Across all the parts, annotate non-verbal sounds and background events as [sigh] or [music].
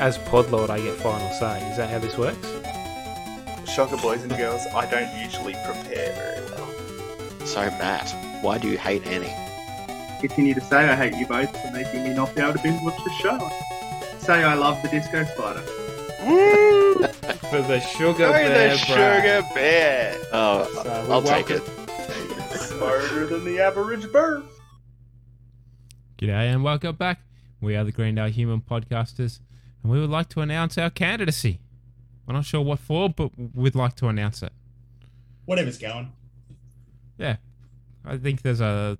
As Podlord, I get final say. Is that how this works? Shocker, boys and girls, I don't usually prepare very well. So, Matt, why do you hate Annie? Continue to say I hate you both for making me not be able to binge watch the show. Say I love the disco spider. Woo! [laughs] For the sugar Go bear, the sugar bear! Oh, So I'll take welcome- it. Smarter than the average bird. G'day and welcome back. We are the Greendale Human Podcasters, and we would like to announce our candidacy. I'm not sure what for, but we'd like to announce it. whatever's going. Yeah, I think there's a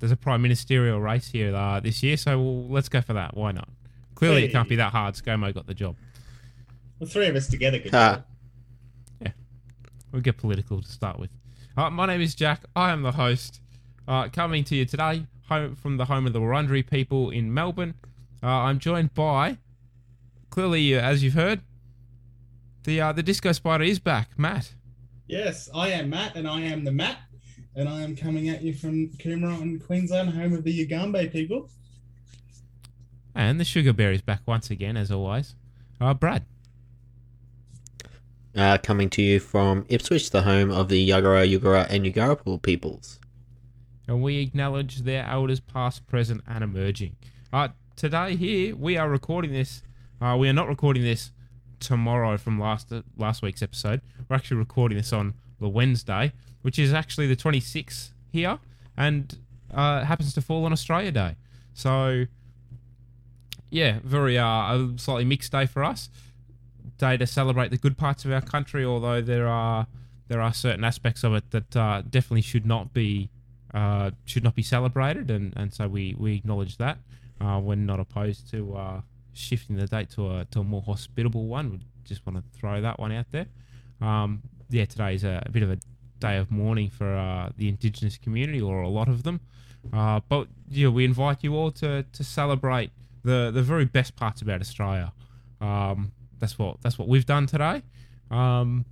there's a prime ministerial race here uh, this year, so we'll, let's go for that. Why not? Clearly, it can't be that hard. ScoMo got the job. The three of us together could. Ah. do it. We'll get political to start with. Uh, my name is Jack. I am the host. Uh, coming to you today home from the home of the Wurundjeri people in Melbourne. Uh, I'm joined by, clearly, uh, as you've heard, the uh, the Disco Spider is back. Matt. Yes, I am Matt, and I am the Matt, and I am coming at you from Coomera in Queensland, home of the Yugambeh people. And the Sugar Bear is back once again, as always. Uh, Brad. Uh, coming to you from Ipswich, the home of the Yagara, Yugara, and Yugarapul peoples. And we acknowledge their elders past, present, and emerging. Uh, today here we are recording this. Uh, we are not recording this tomorrow from last uh, last week's episode. We're actually recording this on the Wednesday, which is actually the 26th here, and uh, happens to fall on Australia Day. So yeah, very uh, a slightly mixed day for us. Day to celebrate the good parts of our country, although there are there are certain aspects of it that uh, definitely should not be uh, should not be celebrated, and, and so we, we acknowledge that. Uh, we're not opposed to uh, shifting the date to a to a more hospitable one. We just want to throw that one out there. Um, yeah, today is a, a bit of a day of mourning for uh, the Indigenous community, or a lot of them. Uh, but yeah, we invite you all to, to celebrate the, the very best parts about Australia. Um, that's what that's what we've done today. Um,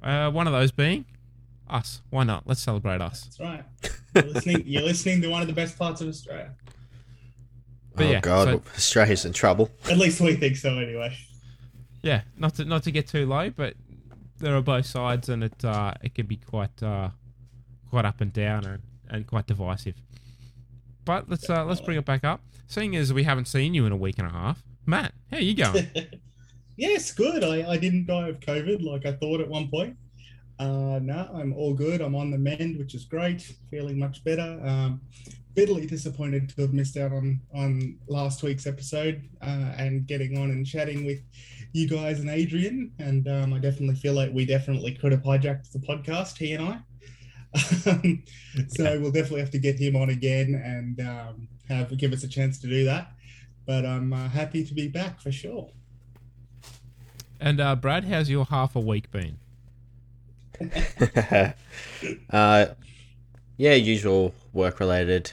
one of those being us. Why not? Let's celebrate us. That's right. [laughs] You're listening, you're listening to one of the best parts of Australia. But oh, yeah, God, so- Australia's in trouble. At least we think so, anyway. Yeah, not to not to get too low, but there are both sides, and it uh, it can be quite uh, quite up and down and, and quite divisive. But let's uh, let's bring it back up. Seeing as we haven't seen you in a week and a half, Matt, how you going? [laughs] yes, good. I, I didn't die of COVID like I thought at one point. Uh, no, I'm all good. I'm on the mend, which is great. Feeling much better. Um, bitterly disappointed to have missed out on on last week's episode uh, and getting on and chatting with you guys and Adrian. And um, I definitely feel like we definitely could have hijacked the podcast, he and I. Um, [laughs] so we'll definitely have to get him on again and um, have give us a chance to do that. But I'm uh, happy to be back for sure. and uh, Brad, how's your half a week been? [laughs] uh, yeah, usual work related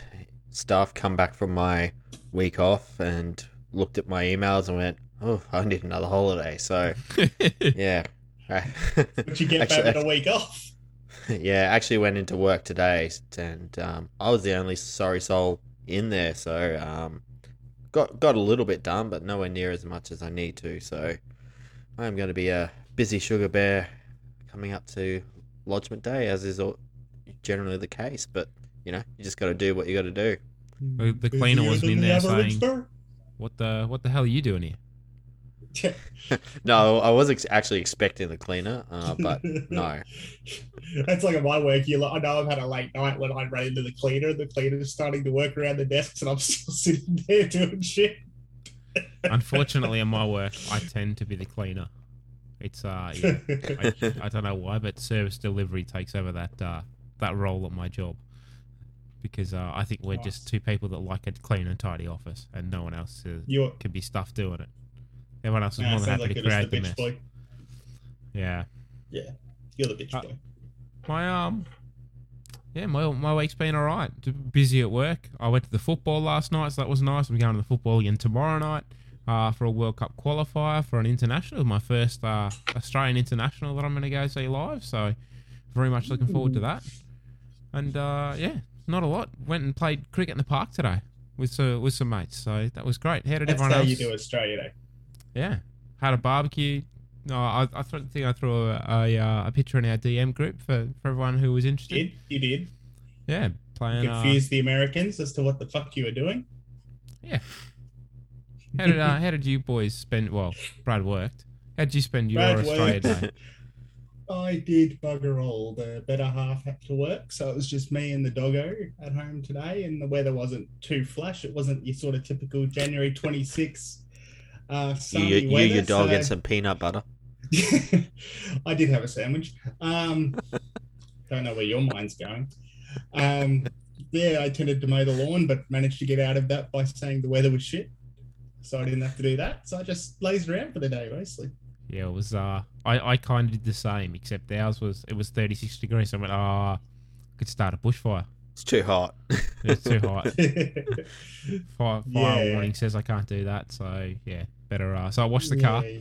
stuff. Come back from my week off and looked at my emails and went, oh, I need another holiday. So, [laughs] yeah. But you get [laughs] Actually- back with a week off. yeah, actually went into work today, and um, I was the only sorry soul in there, so um, got got a little bit done, but nowhere near as much as I need to. So I'm going to be a busy sugar bear coming up to Lodgement Day, as is al- generally the case. But you know, you just got to do what you got to do. The- the cleaner wasn't in there saying- What the what the hell are you doing here? [laughs] No, I was ex- actually expecting the cleaner, uh, but no. [laughs] That's like at my work. You, like, I know I've had a late night when I ran into the cleaner. The cleaner's starting to work around the desks, and I'm [laughs] still sitting there doing shit. Unfortunately, in my work, I tend to be the cleaner. It's uh, [laughs] yeah, I, I don't know why, but service delivery takes over that uh, that role at my job because uh, I think we're just two people that like a clean and tidy office, and no one else You're, can be stuffed doing it. Everyone else is nah, more than happy like to create the the mess. boy. Yeah, You're the bitch Uh, boy. my um, yeah, my my week's been all right. Busy at work. I went to the football last night, so that was nice. I'm going to the football again tomorrow night. Uh, for a World Cup qualifier for an international, my first uh, Australian international that I'm going to go see live. So, very much looking forward to that. And uh, yeah, not a lot. Went and played cricket in the park today. with some with some mates. So that was great. How did That's everyone how else? you do Australia Day. Yeah, had a barbecue. No, I, I th- think I threw a, a, uh, a picture in our DM group for, for everyone who was interested. Did you did Yeah, playing. Uh, confuse the Americans as to what the fuck you were doing? How did uh, [laughs] how did you boys spend? Well, Brad worked. How did you spend your Brad Australia worked. Day? [laughs] I did bugger all. The better half had to work, so it was just me and the doggo at home today. And the weather wasn't too flush. It wasn't your sort of typical January 26 uh, You, you, weather. your dog, so- and some peanut butter. [laughs] I did have a sandwich. Um, don't know where your mind's going. Um, yeah, I tended to mow the lawn, but managed to get out of that by saying the weather was shit. So I didn't have to do that. So I just lazed around for the day, basically. Yeah, it was. Uh, I I kind of did the same, except ours was it was thirty six degrees. So I went, ah, could start a bushfire. It's too hot. [laughs] It's too hot. [laughs] Fire, fire Yeah. warning says I can't do that. So yeah, better. Uh, so I washed the car Yeah,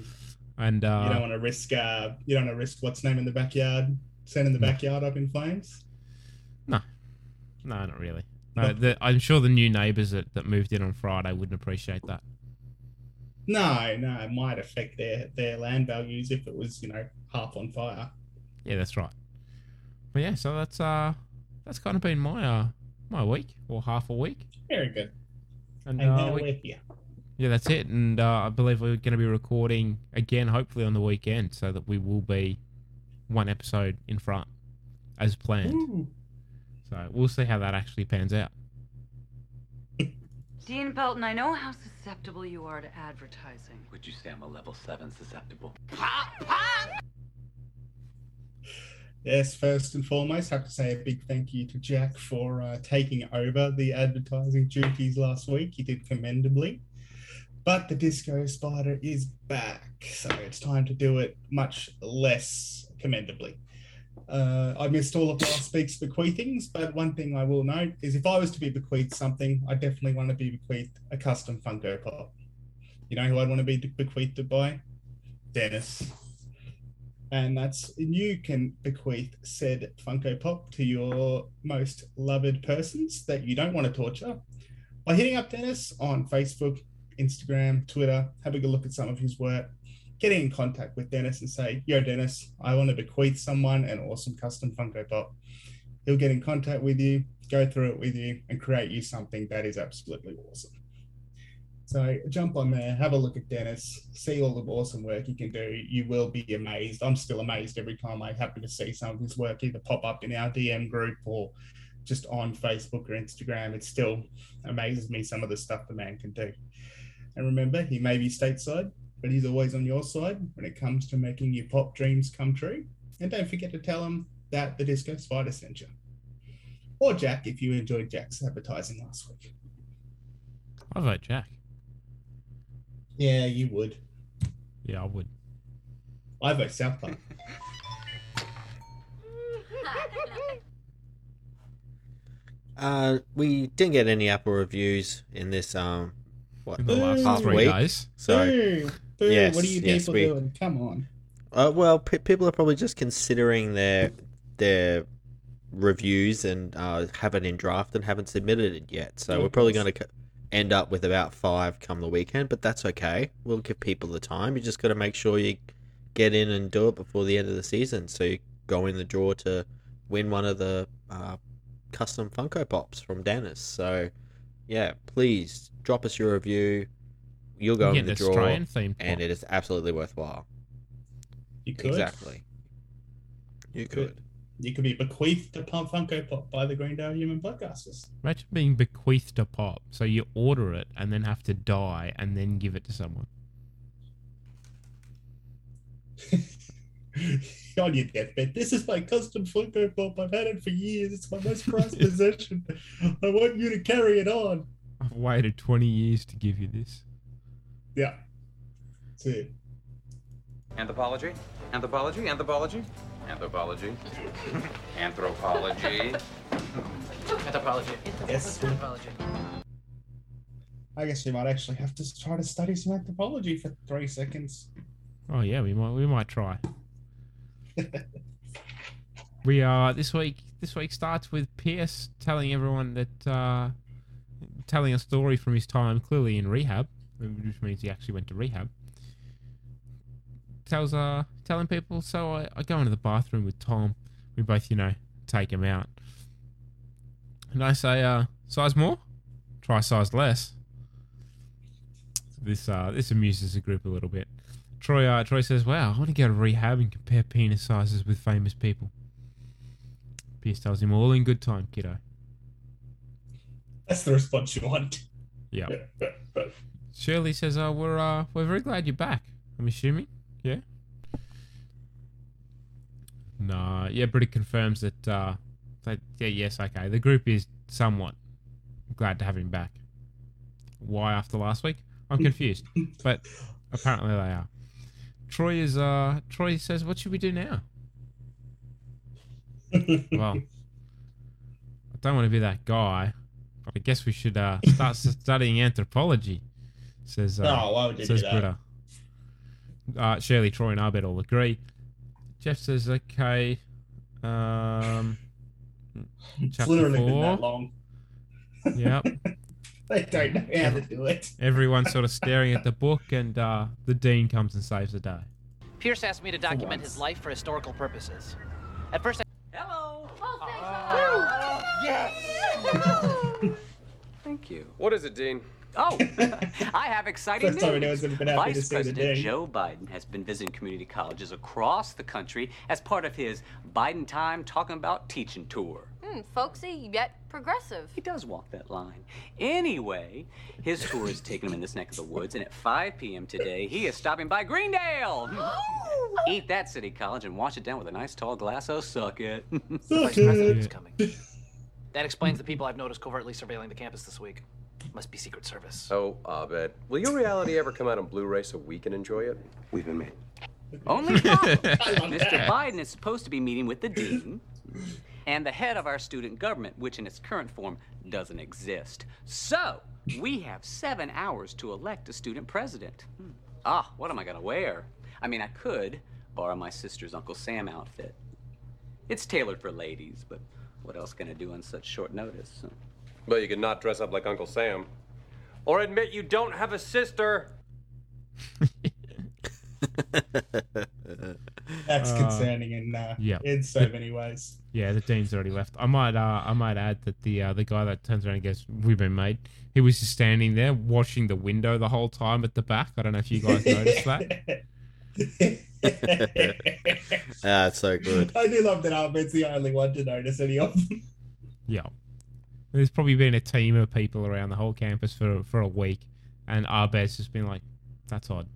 and uh, you don't want to risk. Uh, you don't want to risk what's name in the backyard, sending the No. backyard up in flames. No, no, not really. No, the, I'm sure the new neighbours that, that moved in on Friday wouldn't appreciate that. No, no, it might affect their their land values if it was, you know, half on fire. Yeah, that's right. But yeah, so that's uh that's kind of been my uh my week or half a week, Very good. and And uh, we, we're here. yeah, that's it. And uh, I believe we're going to be recording again, hopefully on the weekend, so that we will be one episode in front as planned. Ooh. So we'll see how that actually pans out. Dean Pelton, I know how susceptible you are to advertising. Would you say I'm a level 7 susceptible? Yes, first and foremost, I have to say a big thank you to Jack for uh, taking over the advertising duties last week. He did commendably. But the Disco Spider is back, so it's time to do it much less commendably. Uh, I missed all of last week's bequeathings, but one thing I will note is if I was to be bequeathed something, I definitely want to be bequeathed a custom Funko Pop. You know who I'd want to be bequeathed by? Dennis and that's you can bequeath said Funko Pop to your most loved persons that you don't want to torture by hitting up Dennis on Facebook, Instagram, Twitter, having a look at some of his work, getting in contact with Dennis and say, Yo, Dennis, I want to bequeath someone an awesome custom Funko Pop. He'll get in contact with you, go through it with you, and create you something that is absolutely awesome. So jump on there, have a look at Dennis, see all the awesome work he can do. You will be amazed. I'm still amazed every time I happen to see some of his work either pop up in our DM group or just on Facebook or Instagram. It still amazes me some of the stuff the man can do. And remember, he may be stateside, but he's always on your side when it comes to making your pop dreams come true. And don't forget to tell him that the Disco Spider sent you. Or Jack, if you enjoyed Jack's advertising last week. I vote Jack. Yeah, you would. Yeah, I would. I vote South Park. [laughs] Uh, we didn't get any Apple reviews in this um, what In the last half three week. days. So, Boo, yes, what are you yes, people we- doing? Come on. uh, well, pe people are probably just considering their their reviews and uh, have it in draft and haven't submitted it yet. So Yeah, we're probably going to end up with about five come the weekend, but that's okay. We'll give people the time. You just got to make sure you get in and do it before the end of the season, so you go in the draw to win one of the uh, custom Funko Pops from Dennis. So yeah, please drop us your review. You'll go Get in the an draw, Australian themed and it is absolutely worthwhile. You could. Exactly. You Could. could. You could be bequeathed a pump Funko Pop by the Green Greendale Human Podcasters. Imagine being bequeathed a pop, so you order it and then have to die and then give it to someone. [laughs] On your deathbed. This is my custom Funko Pop. I've had it for years. It's my most prized [laughs] possession. I want you to carry it on. I've waited 20 years to give you this. Yeah. That's it. Anthropology? Anthropology? Anthropology? Anthropology? [laughs] Anthropology? Anthropology. Yes. Anthropology. I guess you might actually have to try to study some anthropology for three seconds. Oh yeah, we might we might try. we are this week. This week starts with Pierce telling everyone that uh, telling a story from his time, clearly in rehab, which means he actually went to rehab. Tells uh telling people, so I, I go into the bathroom with Tom. We both, you know, take him out. And I say, uh, size more? Try size less. This uh this amuses the group a little bit. Troy uh, Troy says, Wow, I want to go to rehab and compare penis sizes with famous people. Pierce tells him all in good time, kiddo. That's the response you want. Yeah. [laughs] Shirley says, "Oh, we're uh, we're very glad you're back. I'm assuming, yeah." Nah, yeah, Britta confirms that. Uh, that yeah, yes, okay. The group is somewhat glad to have him back. Why after last week? I'm confused, but apparently they are. Troy is uh, Troy says, "What should we do now?" well, I don't want to be that guy, but I guess we should uh, start studying anthropology. Says uh, Oh, why would you says do that? Britta. Uh, Shirley, Troy, and Abed all agree. Jeff says, "Okay." Um, It's [laughs] chapter literally been four. that long. [laughs] Yep. [laughs] They don't know how to do it. Everyone's sort of staring at the book, and uh, the dean comes and saves the day. Pierce asked me to document his life for historical purposes. At first, I. Hello. yes! Thank you. What is it, Dean? Oh, [laughs] I have exciting First time news. anyone's ever been happy to Vice see the President day. Joe Biden has been visiting community colleges across the country as part of his Biden Time Talking About Teaching tour. Hmm, folksy yet progressive. He does walk that line. Anyway, his tour is taking him in this neck of the woods, and at 5 p.m. today, he is stopping by Greendale. [gasps] Eat that, City College, and wash it down with a nice tall glass of suck it. Vice President is coming. That explains the people I've noticed covertly surveilling the campus this week. Must be Secret Service. Oh, Abed. Will your reality ever come out on Blu-ray so we can enjoy it? We've been made. Only [laughs] problem. Mr. Biden is supposed to be meeting with the dean and the head of our student government, which in its current form doesn't exist. So, we have seven hours to elect a student president. Hmm. Ah, what am I gonna wear? I mean, I could borrow my sister's Uncle Sam outfit. It's tailored for ladies, but what else can I do on such short notice? But you could not dress up like Uncle Sam. Or admit you don't have a sister. [laughs] That's Uh, concerning in uh, yeah. in so many ways. Yeah, the dean's already left. I might uh, I might add that the uh, the guy that turns around and goes, "We've been made." He was just standing there watching the window the whole time at the back. I don't know if you guys noticed that. [laughs] [laughs] That's so good. I do love that Abed's the only one to notice any of them. Yeah. There's probably been a team of people around the whole campus for for a week, and Abed's just been like, "That's odd.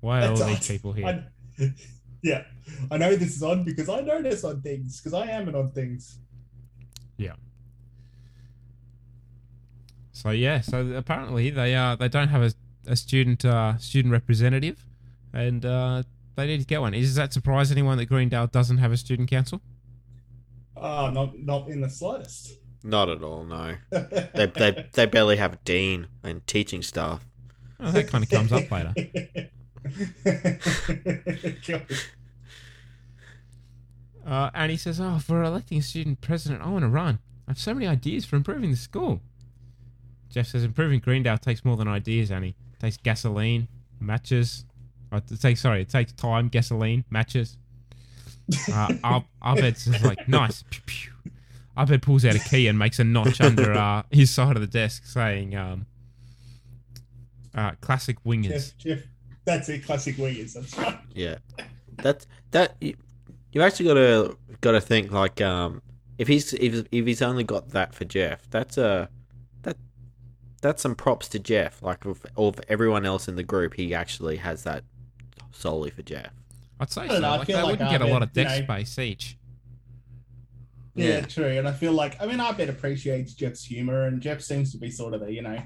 Why are That's all these people here?" I- [laughs] yeah, I know this is odd because I notice odd things because I am an odd things. Yeah. So yeah, so apparently they uh they don't have a, a student uh student representative, and uh they need to get one. Is that surprise anyone that Greendale doesn't have a student council? Oh, not not in the slightest. Not at all, no. They, they, they barely have a dean and teaching staff. Oh, that kind of comes up later. [laughs] Uh, and he says, "Oh, for electing a student president, I want to run. I have so many ideas for improving the school." Jeff says, "Improving Greendale takes more than ideas, Annie. It takes gasoline, matches. Oh, it takes sorry, it takes time, gasoline, matches." Uh, Abed's just like, "Nice." Pew, pew. Abed pulls out a key and makes a notch [laughs] under uh, his side of the desk, saying, um, uh, "Classic wingers." Jeff, Jeff, that's it. Classic wingers. That's right. Yeah, that that you, you actually got to got to think like um if he's if, if he's only got that for Jeff, that's a that that's some props to Jeff. Like of, of everyone else in the group, he actually has that solely for Jeff. I'd say so. know, Like, they like wouldn't get a lot of Abed, you desk know- space each. Yeah, Yeah. true. And I feel like I mean Abed appreciates Jeff's humor, and Jeff seems to be sort of the you know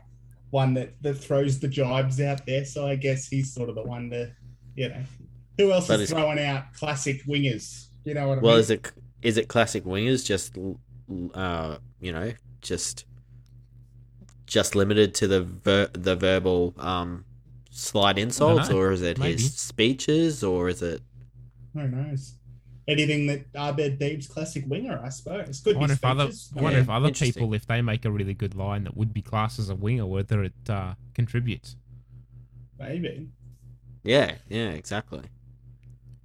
one that that throws the jibes out there. So I guess he's sort of the one to you know who else But is throwing out classic wingers. You know what I Well, mean? Well, is it is it classic wingers just l- l- uh you know just just limited to the ver- the verbal um slight insults, or is it Maybe. his speeches, or is it Who knows? Anything that Abed Deeb's classic winger, I suppose. Could I wonder be if other. I wonder if other people, if they make a really good line that would be classed as a winger, whether it uh, contributes. Maybe. Yeah, yeah, exactly.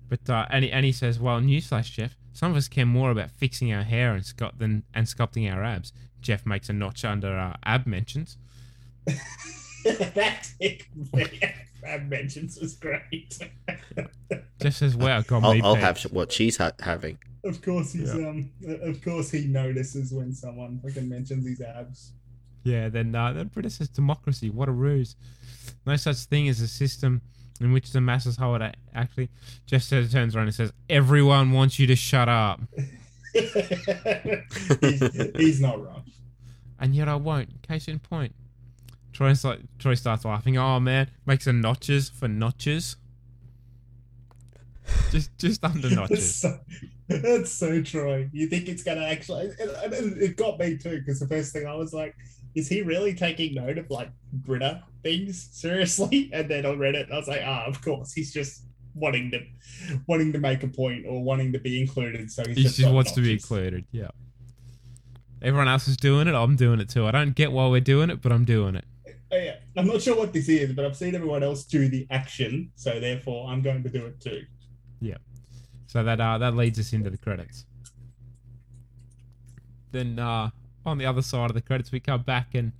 But uh, and, he, and he says, well, newsflash, Jeff, some of us care more about fixing our hair and, scu- than, and sculpting our abs. Jeff makes a notch under uh, ab mentions. [laughs] that Ab mentions was great. Jeff says, wow, got I'll, I'll have what she's ha- having. of course he's Yeah. um of course he notices when someone fucking mentions his abs. Yeah, then uh, then Britta says democracy. What a ruse! No such thing as a system in which the masses hold. A- Actually, Jeff says turns around and says, "Everyone wants you to shut up," [laughs] he's, he's not wrong. and yet I won't. Case in point. Like, Troy starts laughing. Oh man, makes a notches for notches. Just just under [laughs] That's notches. so, that's so Troy. You think it's gonna actually? It, it, it got me too because the first thing I was like, "Is he really taking note of like Britta things seriously?" [laughs] And then I read it, and I was like, "Ah, of course. He's just wanting to wanting to make a point or wanting to be included." So he's He just, just wants to be included. Yeah. Everyone else is doing it. I'm doing it too. I don't get why we're doing it, but I'm doing it. Oh, yeah. I'm not sure what this is, but I've seen everyone else do the action, so therefore I'm going to do it too. Yeah. So that uh, that leads us into the credits. Then uh, on the other side of the credits, we come back and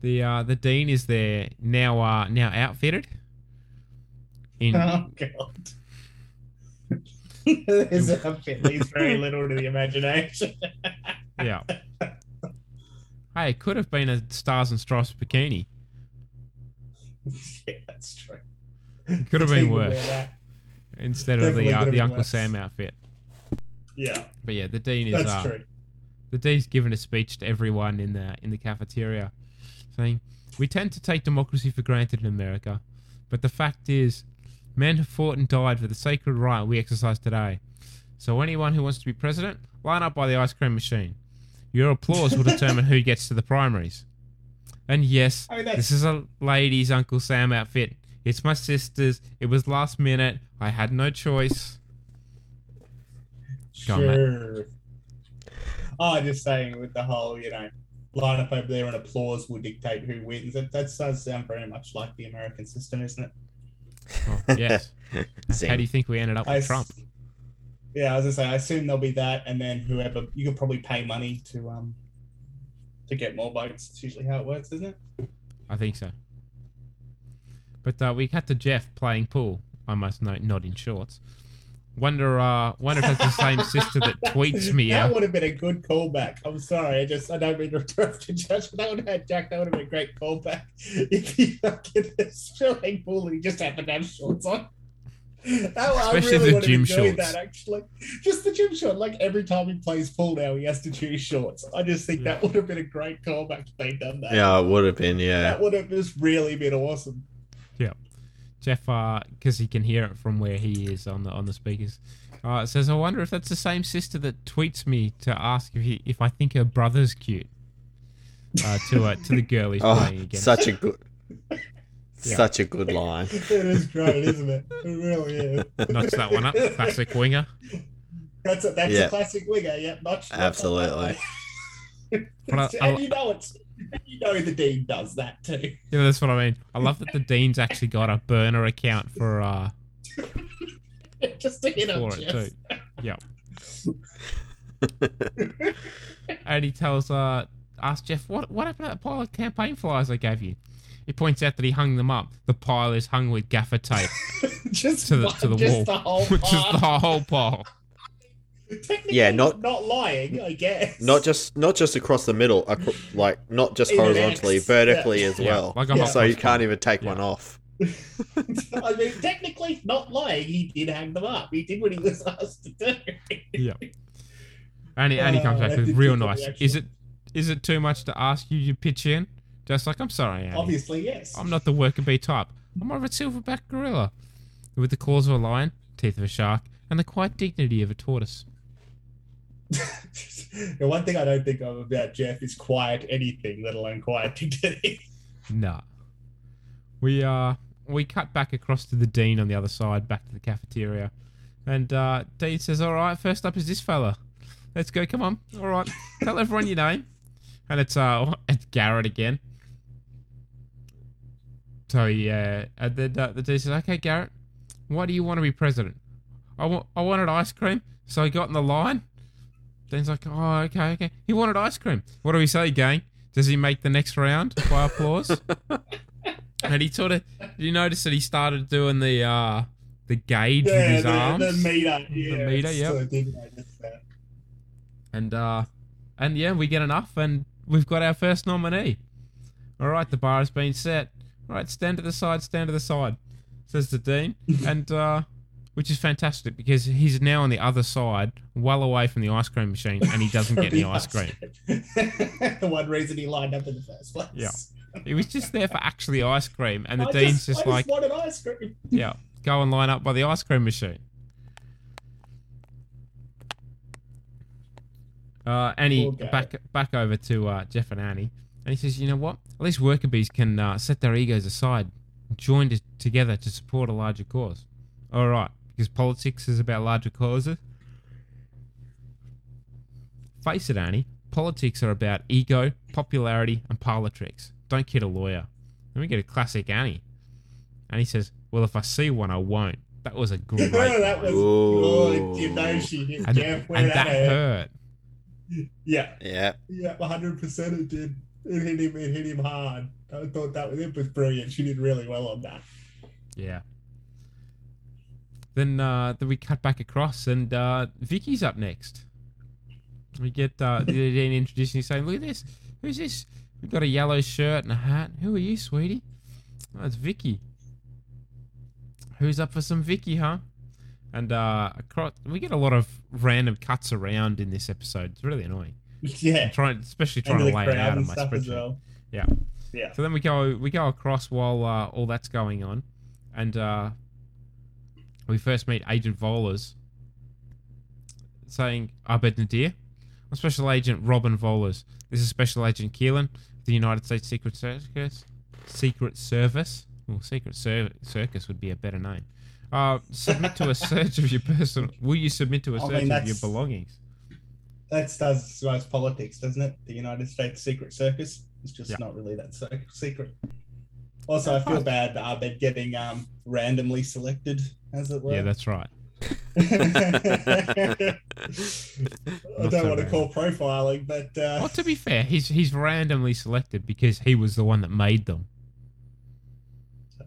the uh, the dean is there now uh, now outfitted. In Oh god. There's a fit leaves very little to the imagination. yeah. Hey, it could have been a stars and stripes bikini. [laughs] yeah, that's true. Could have been Dean would wear worse instead of the uh, the Uncle worse. Sam outfit. Yeah, But yeah, the dean is that's uh, true. The dean's given a speech to everyone in the in the cafeteria, saying, "We tend to take democracy for granted in America, but the fact is, men have fought and died for the sacred right we exercise today. So anyone who wants to be president, line up by the ice cream machine. Your applause will [laughs] determine who gets to the primaries. And yes, I mean, this is a lady's Uncle Sam outfit. It's my sister's. It was last minute. I had no choice. Go on, mate. Sure. Oh, just saying with the whole, you know, line up over there and applause will dictate who wins. That, that does sound very much like the American system, isn't it? Oh, yes. [laughs] How do you think we ended up I with s- Trump? Yeah, as I say, I assume there'll be that, and then whoever you could probably pay money to um to get more votes. It's usually how it works, isn't it? I think so. But uh, we cut to Jeff playing pool. I must note, not in shorts. Wonder, uh, wonder if that's the same [laughs] sister that tweets me that out. would have been a good callback. I'm sorry, I just I don't mean to interrupt you, but that would have had Jack. That would have been a great callback [laughs] if he fucking was playing pool and he just happened to have shorts on. That, I Especially really the would have gym shorts. that actually. Just the gym short. Like every time he plays pool now, he has to choose shorts. I just think that would have been a great callback if they'd done that. Yeah, it would have been. Yeah. That would have just really been awesome. Yeah, Jeff, because he can hear it from where he is on the on the speakers. Uh, says, I wonder if that's the same sister that tweets me to ask if he, if I think her brother's cute. Uh, to uh, to the girl he's [laughs] Oh, playing against. such a good, [laughs] Yeah. such a good line. It is great, isn't it? It really is. Notch that one up. Classic winger. That's a that's Yeah. a classic winger. Yeah, notch. notch on that Absolutely. one. But I- [laughs] and I- you know it's you know the dean does that too. Yeah, that's what I mean. I love that the dean's actually got a burner account for uh [laughs] Just to hit on for it Jeff. too. [laughs] Yeah. and he tells uh asks Jeff what what happened to that pile of campaign flyers I gave you. He points out that he hung them up. The pile is hung with gaffer tape just [laughs] to the to the just wall, the whole [laughs] which is the whole pile. Technically, Yeah, not- not lying, I guess. Not just not just across the middle, acro- like not just In horizontally, X, vertically yeah. as Yeah, well. like a hot so you can't even take Yeah. one off. [laughs] I mean, technically, not lying. He did hang them up. He did what he was asked to do. Yeah. And he, and he comes Uh, back I with real nice. Is it is it too much to ask you to pitch in? Just like I'm sorry, Annie. Obviously, yes. I'm not the worker bee type. I'm more of a silverback gorilla. With the claws of a lion, teeth of a shark, and the quiet dignity of a tortoise. [laughs] the one thing I don't think of about Jeff is quiet anything, let alone quiet dignity. [laughs] Nah. We uh we cut back across to the dean on the other side, back to the cafeteria. And uh, Dean says, "All right, first up is this fella. Let's go. Come on. All right, tell everyone your name." And it's uh, [laughs] it's Garrett again. So yeah, and then uh, the dude says, "Okay, Garrett, why do you want to be president?" I want, I wanted ice cream, so he got in the line. Dean's like, "Oh, okay, okay." He wanted ice cream. What do we say, gang? Does he make the next round by applause? [laughs] and he sort of, you notice that he started doing the uh the gauge with his the, arms. the meter. Yeah, the meter, yep. So I did notice that. And uh and yeah, we get enough and we've got our first nominee. Alright, the bar has been set. Alright, stand to the side, stand to the side, says the Dean. [laughs] and uh which is fantastic because he's now on the other side, well away from the ice cream machine, and he doesn't get [laughs] any ice cream. [laughs] the one reason he lined up in the first place. Yeah. He was just there for actually ice cream, and the I Dean's just, just, I like, just wanted ice cream. yeah, go and line up by the ice cream machine. Uh, Annie back back over to uh, Jeff and Annie, and he says, "You know what? At least worker bees can uh, set their egos aside, join t- together to support a larger cause. All right, because politics is about larger causes. Face it, Annie. Politics are about ego, popularity, and parlor tricks. Don't kid a lawyer. Then we get a classic Annie. Annie says, "Well, if I see one, I won't." That was a [laughs] great. that one. was good. You know she hit and, Jeff and that, that hurt. hurt. Yeah. Yeah. Yeah, 100% it did. It hit him. It hit him hard. I thought that was it was brilliant. She did really well on that. Yeah. Then uh, then we cut back across, and uh, Vicky's up next. We get uh, [laughs] the Dean introducing, saying, "Look at this. Who's this? We've got a yellow shirt and a hat. Who are you, sweetie? Oh, it's Vicky. Who's up for some Vicky, huh?" And uh, across, we get a lot of random cuts around in this episode. It's really annoying. [laughs] Yeah. I'm trying, especially trying to lay it out on my spreadsheet. well. Yeah. Yeah. So then we go we go across while uh, all that's going on, and uh, we first meet Agent Vohlers saying, Abed Nadir. I'm Special Agent Robin Vohlers. This is Special Agent Keelan, the United States Secret Service. Secret Service. Well, Secret Cir- Circus would be a better name. Uh, submit to a search of your personal. Will you submit to a I search mean, of your belongings? That does most politics, doesn't it? The United States Secret Circus. It's just Yeah. not really that so [laughs] secret. Also, I feel bad that Abed getting um, randomly selected, as it were. Yeah, that's right. [laughs] I don't want to bad. call profiling, but uh, Well, to be fair, he's he's randomly selected because he was the one that made them.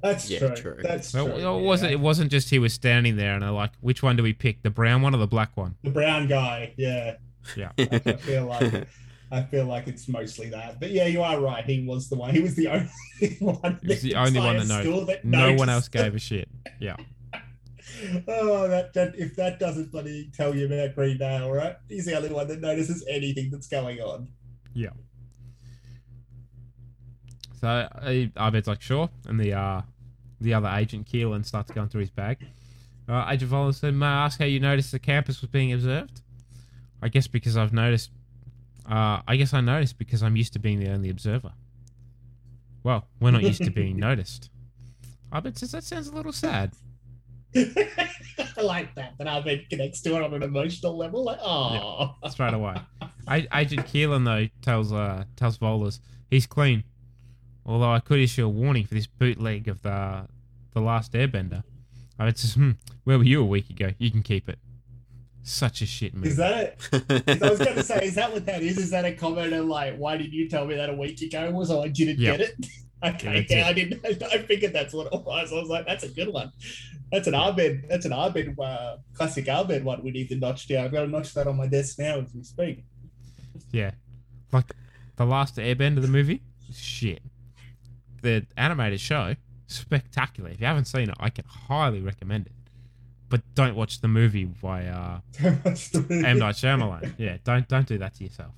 that's Yeah, true. true. That's So true. it wasn't yeah. it wasn't just he was standing there and they're like, which one do we pick, the brown one or the black one? the brown guy. Yeah, Yeah. [laughs] I feel like I feel like it's mostly that. But yeah, you are right. He was the one. He was the only [laughs] one. He's the only one that knows. that no one else gave a shit. Yeah. [laughs] Oh, that, that if that doesn't bloody tell you about Greendale, right? He's the only one that notices anything that's going on. Yeah. So uh, Abed's like, sure, and the uh, the other agent Keelan starts going through his bag. Uh, agent Voller said, "May I ask how you noticed the campus was being observed?" I guess because I've noticed. Uh, I guess I noticed because I'm used to being the only observer. Well, we're not used to being [laughs] noticed. Abed says that sounds a little sad. [laughs] I like that. but That Abed connects to it on an emotional level. Like, oh, straight away. [laughs] A- Agent Keelan though tells uh tells Vohlers he's clean. Although I could issue a warning for this bootleg of the the last Airbender. I would says, hmm, where were you a week ago? You can keep it. Such a shit movie. Is that it? I was going [laughs] to say, is that what that is? Is that a comment of like, why did you tell me that a week ago? Was I didn't Yep. get it? [laughs] Okay, yeah, it. I didn't. [laughs] I figured that's what it was. I was like, that's a good one. That's an Abed. That's an Abed uh, classic Abed one. We need to notch down. I've got to notch that on my desk now as we speak. Yeah. Like the last Airbender of the movie? Shit. The animated show, spectacular. If you haven't seen it, I can highly recommend it. But don't watch the movie by uh What's the movie? M. Night Shyamalan. Yeah, don't don't do that to yourself.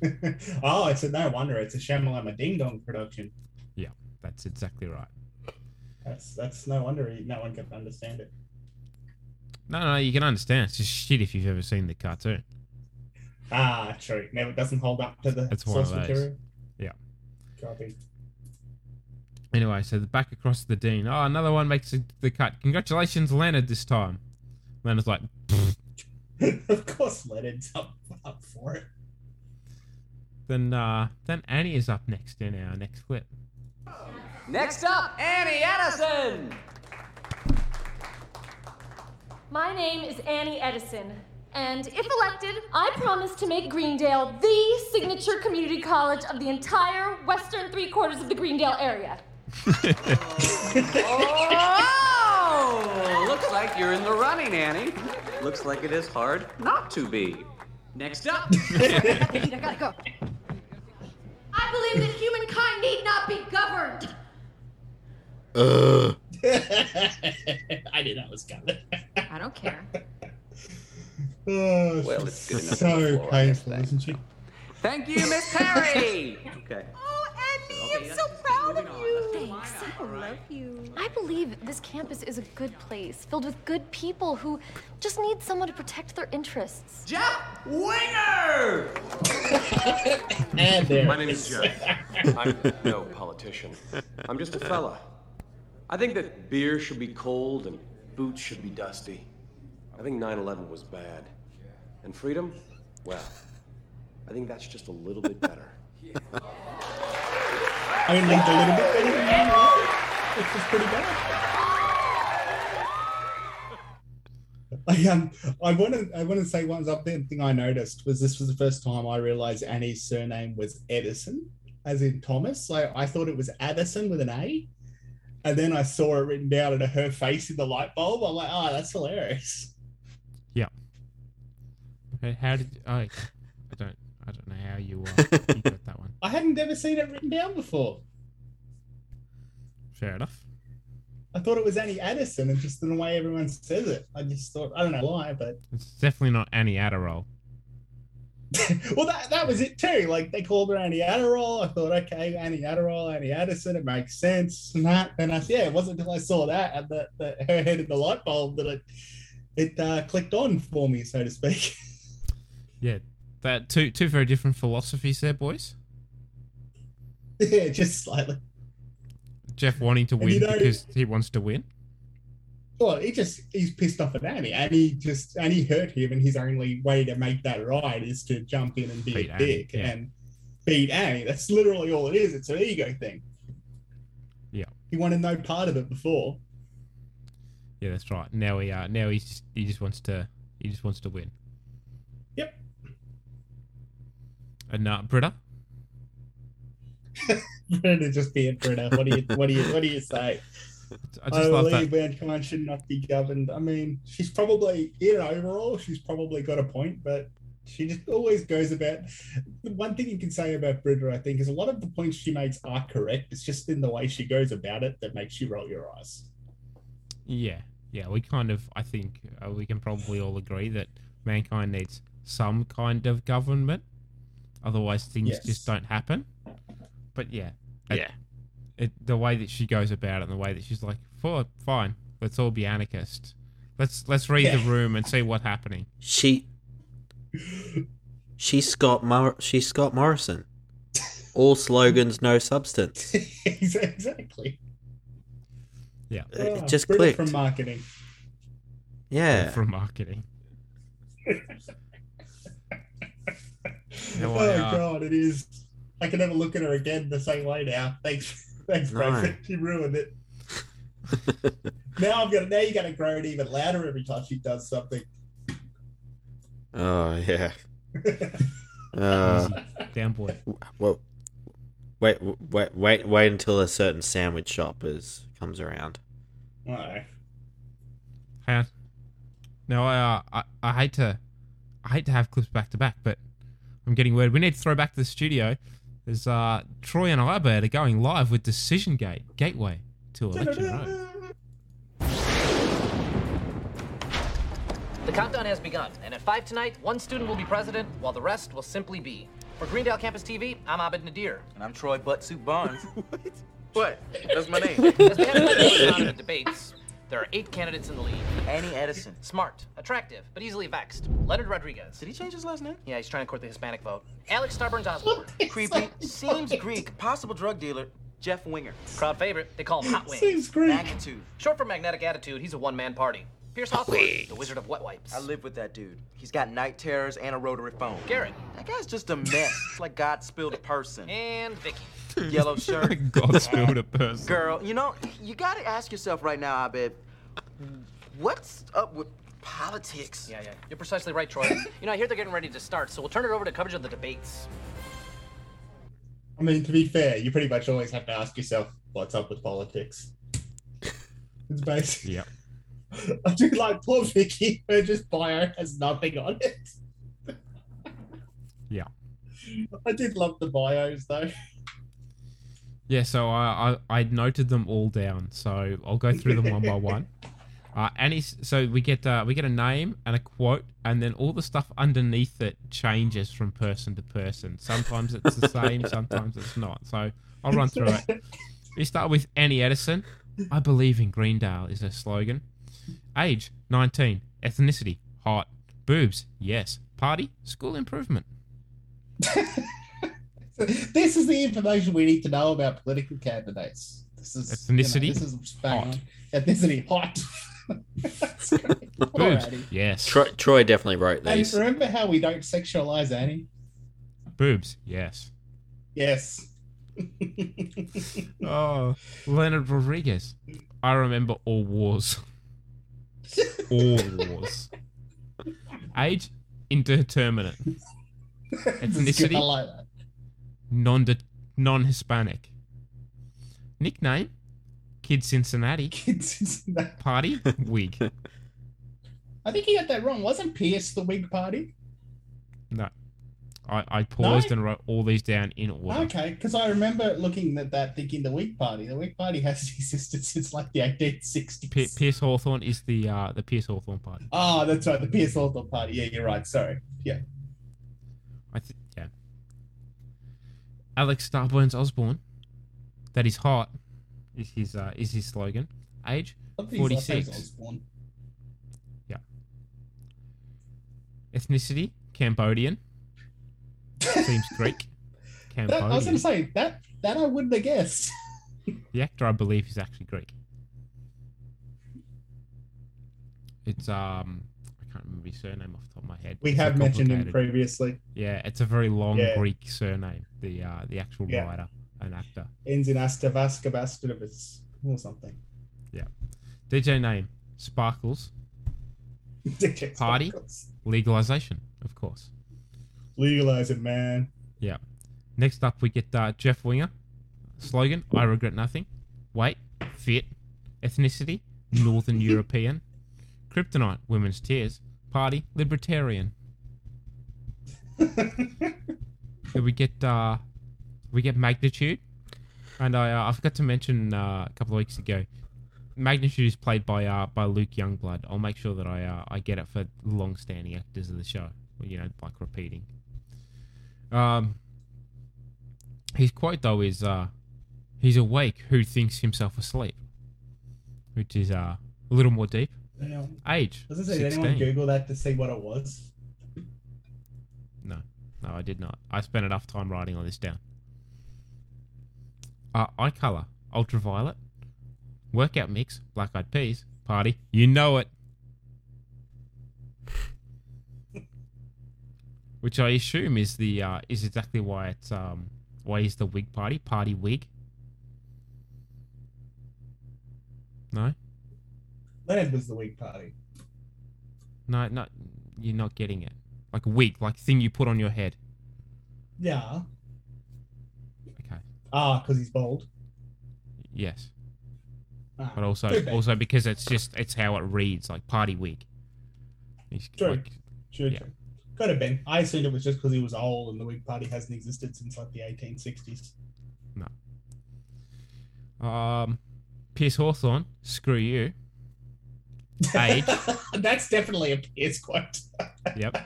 [laughs] oh, it's a no wonder. It's a Shamalama Ding Dong production. Yeah, that's exactly right. That's that's no wonder he, no one can understand it. No, no, you can understand. It's just shit if you've ever seen the cartoon. Ah, true. Never doesn't hold up to the It's source material. Yeah. Copy. Anyway, so the back across the dean. Oh, another one makes the- the cut. Congratulations, Leonard, this time. Leonard's like, [laughs] of course, Leonard's up up for it. then uh, then Annie is up next in our next clip. Next up, Annie Edison. My name is Annie Edison, and if elected, I promise to make Greendale the signature community college of the entire western three quarters of the Greendale area. Oh, looks like you're in the running, Annie. Looks like it is hard not to be. Next up. [laughs] I gotta go. I believe that humankind need not be governed. Uh. Ugh. [laughs] I knew that was coming. I don't care. [laughs] Oh, Well, it's good enough so for the floor, I guess, painful, thanks. isn't she? Thank you, Miss Perry. [laughs] Okay. Oh, Annie, I'm so proud of you. Thanks. I love you. I believe this campus is a good place, filled with good people who just need someone to protect their interests. Jeff Winger! [laughs] And there My name is is. Jeff. [laughs] I'm no politician. I'm just a fella. I think that beer should be cold and boots should be dusty. I think 9 11 was bad. And freedom? Well, I think that's just a little bit better. [laughs] Only a little bit better than you, right? Which is pretty bad. [laughs] I um I want to I want to say one other thing I noticed was this was the first time I realized Annie's surname was Edison, as in Thomas. Like I thought it was Addison with an A, and then I saw it written down and her face in the light bulb. I'm like, oh, that's hilarious. Yeah. Okay, How did oh, I don't I don't know how you uh, [laughs] you got that one. I hadn't ever seen it written down before. Fair enough. I thought it was Annie Addison, and just in the way everyone says it, I just thought I don't know why, but [laughs] It's definitely not Annie Adderall. well, that, that was it too. Like they called her Annie Adderall. I thought, okay, Annie Adderall, Annie Addison, it makes sense. And that, and I, yeah, it wasn't until I saw that and the, the, her head in the light bulb that it it uh, clicked on for me, so to speak. [laughs] Yeah, that two two very different philosophies there, boys. [laughs] yeah, just slightly. Jeff wanting to win you know- because he wants to win. Well, he just he's pissed off at Annie, and he just and he hurt him, and his only way to make that right is to jump in and be Beat a Annie, dick yeah. and beat Annie. That's literally all it is. It's an ego thing. Yeah. He wanted no part of it before. Yeah, that's right. Now he uh now he's just, he just wants to he just wants to win. Yep. And not Britta, [laughs] Britta just being Britta. What do you what do you what do you say? I I, just love believe that. mankind should not be governed. I mean, she's probably in overall, she's probably got a point, but she just always goes about. The one thing you can say about Britta, I think, is a lot of the points she makes are correct. It's just in the way she goes about it that makes you roll your eyes. Yeah, yeah. We kind of I think uh, we can probably all agree that mankind needs some kind of government, otherwise things Yes. just don't happen. But yeah, it- Yeah. it, the way that she goes about it, and the way that she's like, "For fine, let's all be anarchists. Let's let's read the room and see what's happening." She she's Scott Mor- she's Scott Morrison. All slogans, no substance. [laughs] exactly. Yeah, It Ah, just Britta clicked. from marketing. Yeah. from marketing. [laughs] Now oh I, uh, god, it is. I can never look at her again the same way now. Thanks, [laughs] thanks, No. Bradford. [laughs] She ruined it. [laughs] Now I'm gonna. Now you got to grow it even louder every time she does something. Oh yeah. Uh, Easy. Down boy. well, wait, wait, wait, wait until a certain sandwich shop is comes around. Alright. Hang on. No, I, uh, I I hate to I hate to have clips back to back, but I'm getting word. We need to throw back to the studio. There's uh Troy and Abed are going live with Decision Gate Gateway to Election Road. The countdown has begun, and at 5 tonight, one student will be president, while the rest will simply be. For Greendale Campus TV, I'm Abed Nadir. And I'm Troy Buttsuit Barnes. [laughs] what? That's my name. As we head into the first round of debates, there are eight candidates in the lead. Annie Edison. Smart, attractive, but easily vexed. Leonard Rodriguez. Did he change his last name? Yeah, he's trying to court the Hispanic vote. Alex Starburns Osborne. Creepy. Seems Greek. Possible drug dealer. Jeff Winger. Crowd favorite. They call him Hot Wings. Seems Greek. Magnitude. Short for magnetic attitude, he's a one-man party. Pierce Hawthorne, the Wizard of Wet Wipes. I live with that dude. He's got night terrors and a rotary phone. Garrett. That guy's just a mess. it's like God spilled a person. And Vicky. [laughs] Yellow shirt. [laughs] God spilled a person. Girl, you know, you gotta ask yourself right now, I bet, what's up with politics? Yeah, yeah. You're precisely right, Troy. you know, I hear they're getting ready to start, so we'll turn it over to coverage of the debates. I mean, to be fair, you pretty much always have to ask yourself what's up with politics. [laughs] It's basically. Yep. I do like poor Vicky. Her just bio has nothing on it. Yeah. I did love the bios though. Yeah, so I, I I noted them all down. So I'll go through them one by one. [laughs] Uh, Annie, so we get uh, we get a name and a quote, and then all the stuff underneath it changes from person to person. Sometimes it's the same, [laughs] sometimes it's not. So I'll run through it. [laughs] We start with Annie Edison. I believe in Greendale is her slogan. Age 19. Ethnicity hot. Boobs yes. Party school improvement. This is the information we need to know about political candidates. This is Ethnicity? You know, this is bang Hot. Ethnicity hot. That's. Boobs yes. Troy, Troy definitely wrote And these. remember how we don't sexualize Annie? Boobs yes. Yes. [laughs] Oh, Leonard Rodriguez. I remember all wars. all wars. [laughs] Age indeterminate. Ethnicity I like that. Non non Hispanic. Nickname Kid Cincinnati. [laughs] Kid Cincinnati. Party wig. [laughs] I think he got that wrong. Wasn't Pierce the Whig Party? No. I, I paused and wrote all these down in order. Okay, because I remember looking at that thinking the Whig Party. The Whig Party has [laughs] existed since like the 1860s. P- Pierce Hawthorne is the uh, the Pierce Hawthorne party. Oh, that's right, the Pierce Hawthorne Party. Yeah, you're right. Sorry. Yeah. I think yeah. Alex Starburns Osborne. That is hot. Is his uh, is his slogan. Age I think his forty six. Yeah. Ethnicity Cambodian. Seems Greek. [laughs] That, I was going to say that that I wouldn't have guessed. [laughs] The actor, I believe, is actually Greek. It's um, remember his surname off the top of my head. We It's have mentioned him previously. Yeah, it's a very long Yeah. Greek surname. The uh, the actual Yeah. writer and actor. Ends in Astavascabastovis or something. Yeah. DJ name Sparkles. [laughs] DJ Party Sparkles. legalization, of course. Legalize it, man. Yeah. Next up, we get uh, Jeff Winger. Slogan: I regret nothing. Weight, fit, ethnicity, Northern [laughs] European. Kryptonite, women's tears. Party, libertarian. [laughs] Then we get uh, we get magnitude, and I uh, I forgot to mention uh, a couple of weeks ago. Magnitude is played by uh, by Luke Youngblood. I'll make sure that I uh, I get it for long-standing actors of the show. You know, like repeating. Um, his quote though is uh, "He's awake who thinks himself asleep," which is uh, a little more deep. Anyone- Age Does it say, did anyone Google that to see what it was? No, no, I did not. I spent enough time writing all this down. Uh, eye color, ultraviolet. Workout mix, black eyed peas. Party, you know it. [laughs] Which I assume is the uh, is exactly why it's um why is the wig party party wig. No, Leonard was the Whig Party. no, not you're not getting it. Like wig, like thing you put on your head. Yeah. Okay. Ah, because he's bald. Yes. Ah, but also also because it's just it's how it reads like party wig. He's True. like- True, yeah. true. Could have been. I assumed it was just because he was old and the Whig Party hasn't existed since like the 1860s. No. Um, Pierce Hawthorne, screw you. Age, [laughs] That's definitely a Pierce quote. [laughs] yep.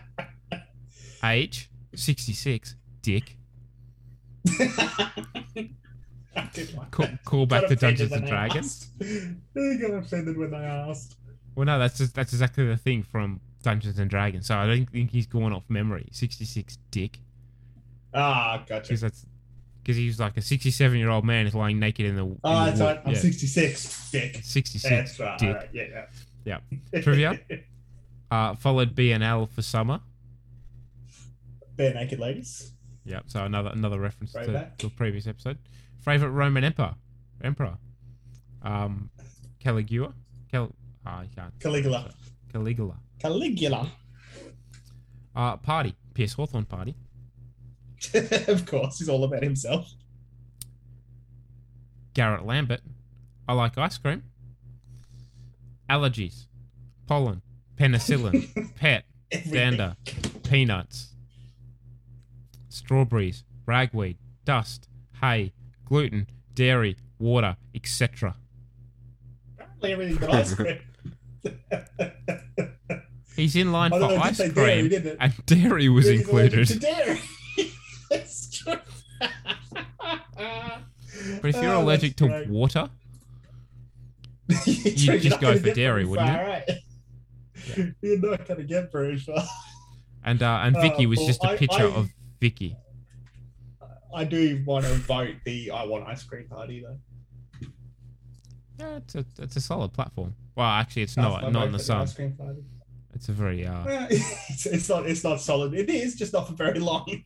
Age, sixty six. Dick. I did like Call, call back to Dungeons and Dragons. I [laughs] got offended when they asked. Well, no, that's just, that's exactly the thing from Dungeons and Dragons. So I don't think he's going off memory. Sixty six. Dick. Ah, gotcha. Because that's because he's like a sixty seven year old man is lying naked in the. in Oh, the that's wood. right. I'm Yeah. 66. Dick. 66. That's right. Dick. All right. Yeah, yeah. Yeah. Trivia. [laughs] Uh, followed BNL for summer. Barenaked Ladies. Yep. So another another reference Right to, to a previous episode. Favorite Roman emperor. Emperor. Um, Caligula. Cal. Ah, you can't. Caligula. Caligula. Caligula. Uh, party. Pierce Hawthorne party. [laughs] of course, he's all about himself. Garrett Lambert. I like ice cream. Allergies. Pollen. Penicillin. [laughs] pet. Dander. Peanuts. Strawberries. Ragweed. Dust. Hay. Gluten. Dairy. Water. Etc. Apparently everything but ice cream. [laughs] He's in line for know, ice cream, dairy, and dairy was included. To dairy. [laughs] That's true. But if you're Oh, allergic to great. water, [laughs] You'd just go for dairy, wouldn't you? right? [laughs] You're not going to get very far. And uh, and Uh, Vicky was well, just a I- picture I- of Vicky. I do want to vote the I want ice cream party though. Yeah, it's a it's a solid platform. Well, actually, it's That's not not in the sun. party. It's a very uh, Eh, [laughs] it's, it's not. It's not solid. It is just not for very long.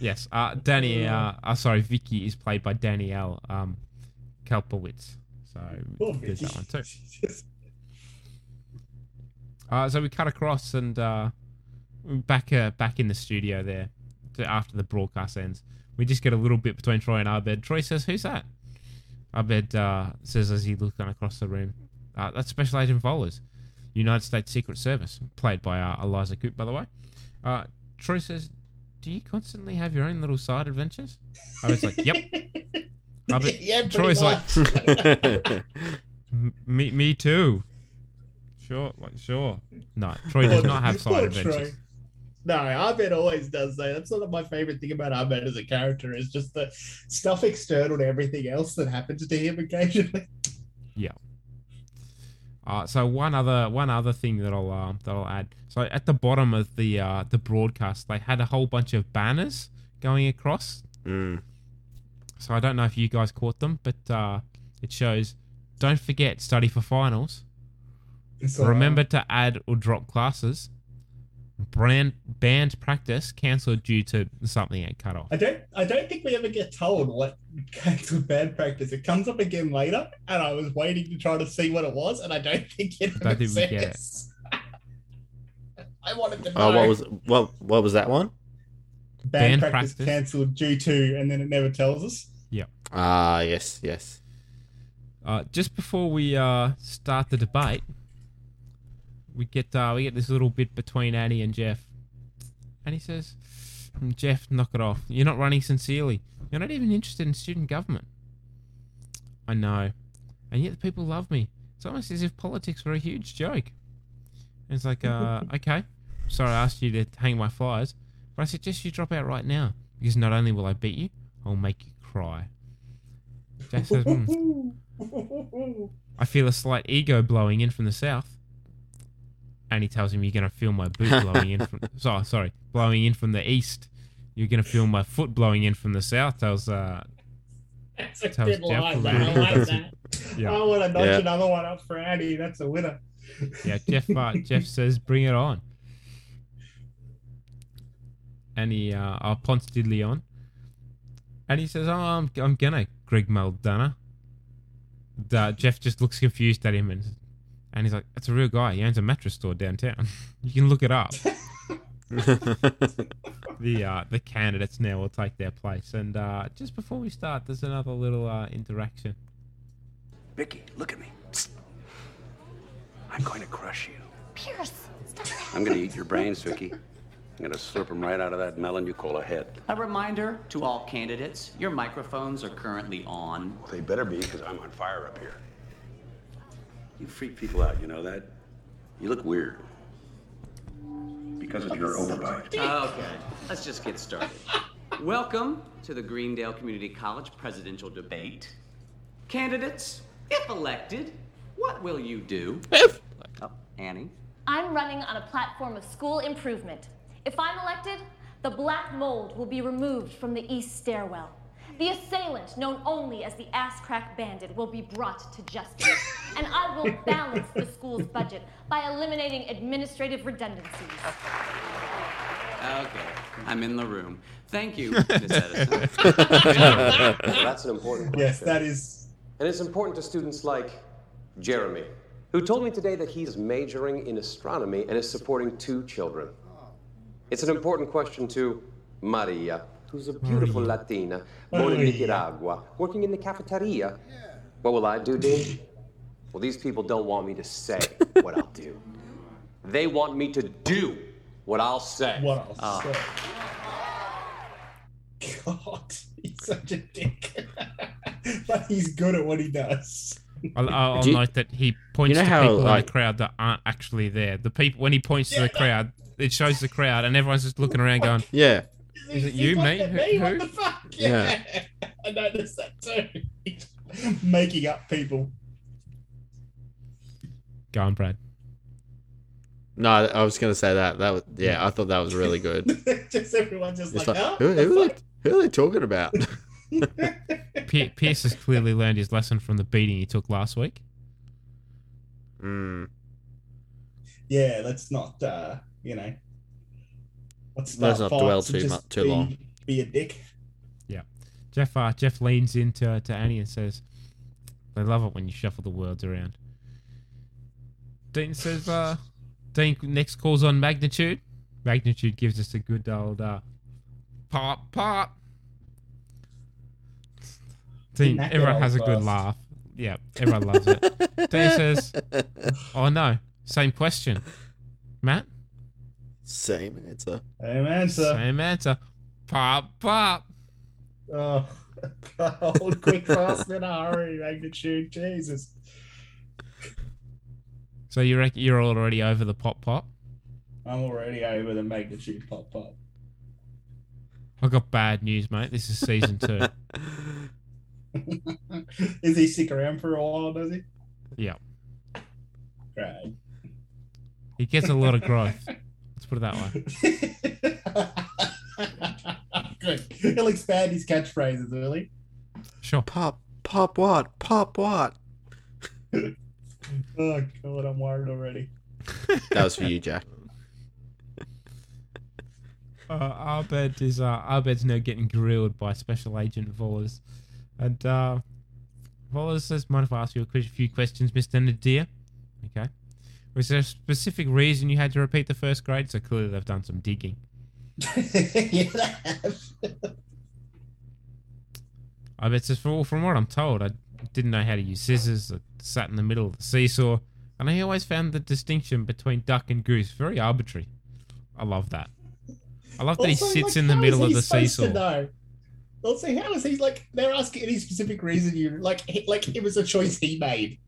yes. Uh, Danny. Uh, uh, sorry, Vicky is played by Danielle um, Kaplowitz. So there's that one too. Uh, so we cut across and uh, back uh, back in the studio there to after the broadcast ends. We just get a little bit between Troy and Abed. Troy says, "Who's that?" Abed uh, says as he looks down across the room, uh, "That's Special Agent Vohlers, United States Secret Service, played by uh, Eliza Coupe, by the way." Uh, Troy says, "Do you constantly have your own little side adventures?" I was like, "Yep." [laughs] Abed, [laughs] Yeah, pretty Troy's like, much. "M- [laughs] "Me, me too." Sure, like sure. No, Troy does not have [laughs] side Poor adventures. Troy. No, Abed always does that. That's not my favorite thing about Abed as a character is just the stuff external to everything else that happens to him occasionally. Yeah. Uh, so one other one other thing that I'll uh, that I'll add. So at the bottom of the uh, the broadcast, they had a whole bunch of banners going across. Mm. So I don't know if you guys caught them, but uh, it shows. Don't forget, study for finals. So, Remember to add or drop classes. Brand band practice cancelled due to something at cut off. I don't I don't think we ever get told what [laughs] cancelled bad practice. It comes up again later, and I was waiting to try to see what it was, and I don't [laughs] think it I ever don't think we get it. says. [laughs] I wanted to know. Oh, what was what what was that one? Band, Band practice, practice. cancelled due to, and then it never tells us. Yeah. Ah, yes, yes. Uh, just before we uh, start the debate, we get uh, we get this little bit between Annie and Jeff, and he says, "Mm, "Jeff, knock it off. You're not running sincerely. You're not even interested in student government." I know, and yet the people love me. It's almost as if politics were a huge joke. And it's like, uh, [laughs] okay, sorry, I asked you to hang my flyers, but I suggest you drop out right now because not only will I beat you, I'll make you cry. Jeff says, "Hmm." I feel a slight ego blowing in from the south. And he tells him you're gonna feel my boot blowing in from [laughs] so sorry, blowing in from the east. You're gonna feel my foot blowing in from the south, tells uh That's a tells good Jeff line, a man. I like that. [laughs] Yeah. I want to notch Yeah. another one up for Andy. That's a winner. Yeah, Jeff uh, [laughs] Jeff says bring it on. And he uh uh, Ponce de Leon. And he says, Oh I'm I'm gonna Greg Maldana. Uh, Jeff just looks confused at him and and he's like, That's a real guy, he owns a mattress store downtown. [laughs] you can look it up. [laughs] the uh, the candidates now will take their place. And uh, just before we start, there's another little uh, interaction. Vicky, look at me. Psst. I'm going to crush you. Pierce, stop. I'm going to eat your brains, Vicky. I'm going to slurp them right out of that melon you call a head. A reminder to all candidates your microphones are currently on. They better be, because I'm on fire up here. You freak people out, you know that? You look weird. Because of your overbite. Okay, let's just get started. Welcome to the Greendale Community College presidential debate. Candidates, if elected, what will you do? If. Oh, Annie. I'm running on a platform of school improvement. If I'm elected, the black mold will be removed from the east stairwell. The assailant, known only as the ass crack bandit, will be brought to justice. and I will [laughs] balance the school's budget by eliminating administrative redundancies. Okay, I'm in the room. Thank you, [laughs] Miss Edison. That's an important question. Yes, that is. And it's important to students like Jeremy, who told me today that he's majoring in astronomy and is supporting two children. It's an important question to Maria, who's a beautiful Latina, born in Nicaragua, working in the cafeteria. What will I do, Dean? Well, these people don't want me to say what I'll do. They want me to do what I'll say. What else? Ah. say. God, he's such a dick. [laughs] but he's good at what he does. I'll, I'll Do you- note that he points know to how, people like- in the crowd that aren't actually there. The people when he points to the crowd, it shows the crowd, and everyone's just looking around, going, Yeah. "Is it you, pointed me? Who?" What the fuck? Yeah. Yeah. I noticed that too. [laughs] Making up people. Go on, Brad. No, I was gonna say that. That was yeah. I thought that was really good. [laughs] just everyone just It's like, like, huh? who, who, are they, who are they talking about? [laughs] P- Pierce has clearly learned his lesson from the beating he took last week. Mm, Yeah, let's not, uh, you know, let's, Let's start not dwell fights and too just mu- too be- long. Be a dick. Yeah. Jeff uh, Jeff leans into to Annie and says, "They love it when you shuffle the words around." Dean says, uh, "Dean next calls on magnitude. Magnitude gives us a good old uh, pop pop." Dean, Didn't that get everyone has a good fast? laugh. Yeah, everyone loves it. [laughs] Dean says, "Oh no, same question, Matt." Same answer. Same answer. Same answer. Pop pop. Oh, [laughs] cold, quick, fast, in a hurry, magnitude. Jesus. So you reckon you're already over the pop pop? I'm already over the magnitude pop pop. I got bad news, mate. This is season two. [laughs] [laughs] Is he stick around for a while, does he? yeah. Great. He gets a lot of growth. Let's put it that way. [laughs] Good. He'll expand his catchphrases, will he? Sure. Pop, pop what? Pop what? [laughs] Oh, God, I'm worried already. That was for you, Jack. [laughs] Uh, Abed is uh, Abed's now getting grilled by Special Agent Vohlers, and uh, Vohlers says, "Mind if I ask you a few questions, Mister Nadir?" Okay. Was there a specific reason you had to repeat the first grade? So clearly they've done some digging. [laughs] yeah, they have. I bet from, from what I'm told, I didn't know how to use scissors. I sat in the middle of the seesaw, and I always found the distinction between duck and goose very arbitrary. I love that. I love that he sits like, in the middle of the seesaw. Also, how is he like? They're asking any specific reason you like, he- like it was a choice he made.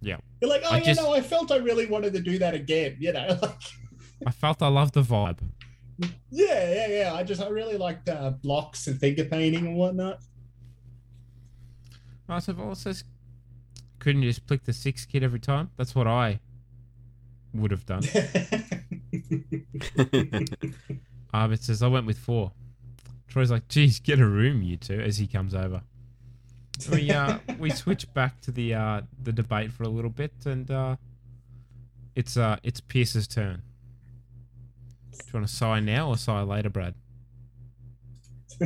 Yeah. You're like, oh I yeah, just- no, I felt I really wanted to do that again. You know, [laughs] like I felt I loved the vibe. yeah, yeah, yeah. I just I really liked uh, blocks and finger painting and whatnot. I said, well, says, couldn't you just pick the six kid every time? That's what I would have done. [laughs] Abed says, I went with four. Troy's like, geez, get a room, you two, as he comes over. We uh we switch back to the uh the debate for a little bit and uh it's uh it's Pierce's turn. Do you want to sigh now or sigh later, Brad? [laughs]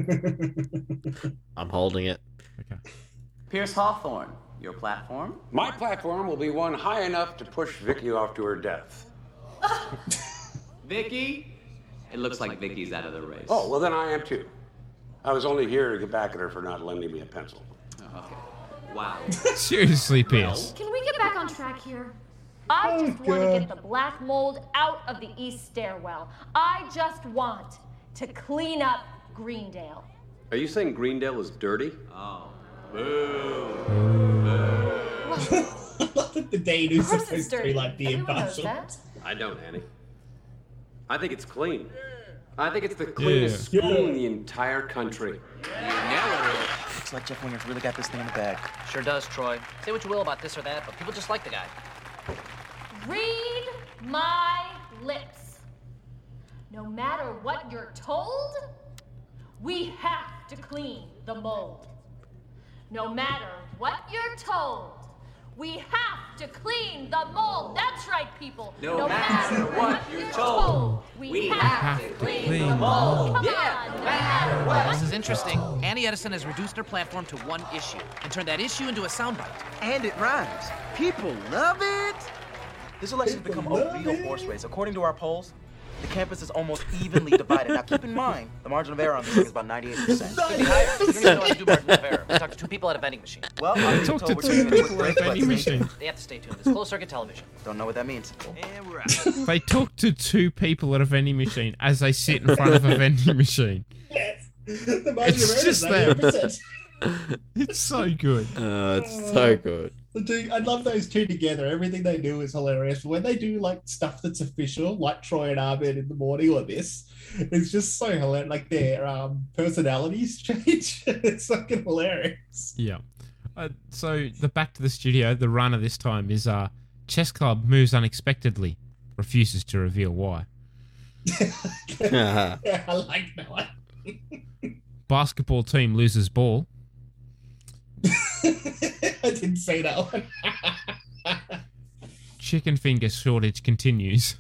I'm holding it. Okay. Pierce Hawthorne, your platform? My platform will be one high enough to push Vicky off to her death. [laughs] Vicky? It looks like Vicky's out of the race. Oh, well, then I am too. I was only here to get back at her for not lending me a pencil. Okay. Wow. [laughs] Seriously, Pierce. Can we get back on track here? I Oh, just want to God. get the black mold out of the east stairwell. I just want to clean up Greendale. Are you saying Greendale is dirty? Oh. Boo. I love the Dane who's Of course it's supposed to be like the Everyone knows impartial. that. I don't, Annie. I think it's clean. I think it's the cleanest Yeah. school in the entire country. Looks like Jeff Winger's really got this thing in the bag. Sure does, Troy. Say what you will about this or that, but people just like the guy. Read my lips. No matter what you're told, we have to clean the mold. No matter what you're told, We have to clean the mold. That's right, people. No matter what you're told, we have to clean the mold. Come Yeah, on, no matter what. This is interesting. Annie Edison has reduced her platform to one issue and turned that issue into a soundbite. And it rhymes. People love it. This election has become a real horse race. According to our polls, the campus is almost evenly divided. Now keep in mind, the margin of error on this thing is about 98%. Could be. You don't even know how to do margin of error. We talked to two people at a vending machine. Well, I'm Talk to told we're two people at a vending breaks, machine. They have to stay tuned. It's closed circuit television. Don't know what that means. And we're out. [laughs] They talk to two people at a vending machine as they sit in front of a vending machine. Yes. the margin It's of error is 98%. It's so good. Uh, it's so good. The two, I love those two together. Everything they do is hilarious. When they do like stuff that's official, like Troy and Abed in the morning or this, it's just so hilarious. Like their um, personalities [laughs] change. it's fucking hilarious. Yeah. Uh, so the back to the studio. The runner this time is uh, chess club moves unexpectedly, refuses to reveal why. [laughs] [laughs] yeah, I like that one. Basketball team loses ball. [laughs] I didn't say that one. [laughs] Chicken finger shortage continues.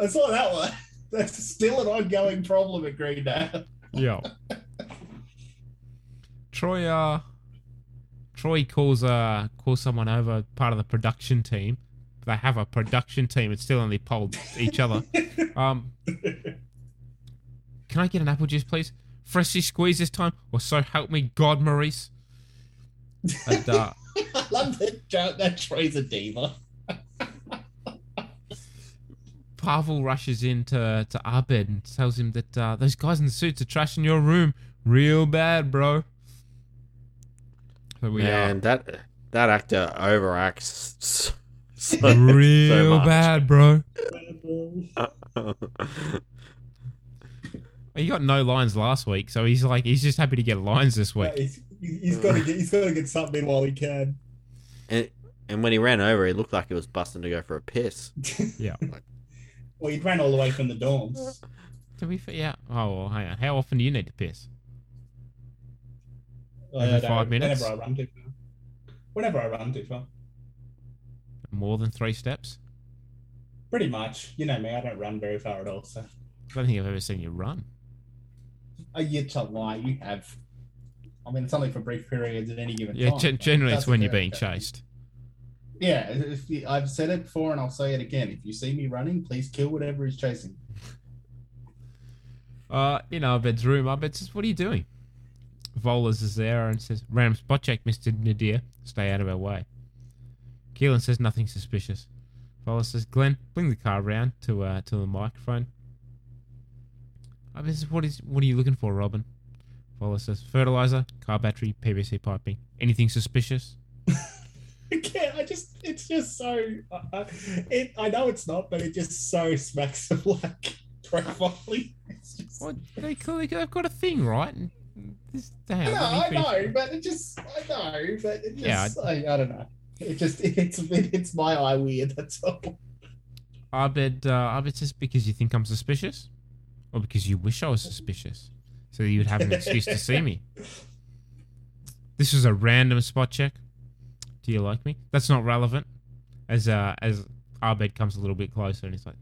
I saw that one. That's still an ongoing problem at Greendale. Yeah. Troy uh Troy calls uh calls someone over part of the production team. They have a production team, it's still only polled each other. [laughs] Um Can I get an apple juice, please? Freshly squeezed this time, or so help me God, Maurice. And uh [laughs] I love that joke. That Troy's a diva. Pavel rushes in to to Abed and tells him that uh, those guys in the suits are trashing your room real bad, bro. So we Man, are that that actor overacts so, so, real so much. bad, bro. [laughs] He got no lines last week, so he's like he's just happy to get lines this week. He's, he's got to get. He's got to get something while he can. and and when he ran over, he looked like he was busting to go for a piss. [laughs] Yeah. Well, he ran all the way from the dorms. To be fair, yeah. Oh, well, hang on. How often do you need to piss? I Every don't- five minutes? Whenever I run too far. Whenever I run too far. More than three steps? Pretty much. You know me. I don't run very far at all. So. I don't think I've ever seen you run. Oh, you tell lie. You have. I mean, it's only for brief periods at any given Yeah, time. but generally it's when you're being chased. Yeah, if you, I've said it before and I'll say it again. If you see me running, please kill whatever is chasing. Uh, in Abed's room, Abed says, What are you doing? Vohlers is there and says, Random spot check, Mr. Nadir. Stay out of our way. Keelan says nothing suspicious. Vohlers says, Glenn, bring the car around to uh to the microphone. Abed says, What is what are you looking for, Robin? Vohlers says, Fertilizer, car battery, PVC piping. Anything suspicious? [laughs] Yeah, I just, it's just so, uh, it, I know it's not, but it just so smacks of like. It's just, Well, they clearly they've got a thing, right? This, damn, no, I know, but it just, I know, but it just, Yeah, I, I don't know. It just, [laughs] it's, it, it's my eye weird, that's all. Abed, uh, Abed says because you think I'm suspicious, or because you wish I was suspicious, so that you would have an excuse to see me. This was a random spot check. Do you like me? That's not relevant. As uh, as Abed comes a little bit closer, and he's like,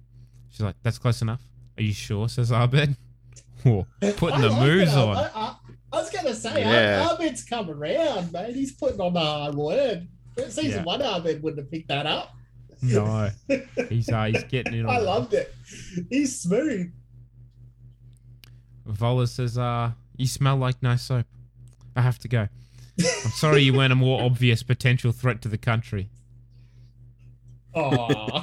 she's like, "That's close enough." Are you sure? Says Abed. [laughs] Whoa, putting the like moves it. On. I, I, I was gonna say, Yeah. Abed's come around, mate. He's putting on the hard word. Season Yeah. one, Ahmed wouldn't have picked that up. No, [laughs] he's uh, he's getting it. on I it. loved it. He's smooth. Vohlers says, uh, you smell like nice soap. I have to go. I'm sorry you weren't a more obvious potential threat to the country. Oh, [laughs]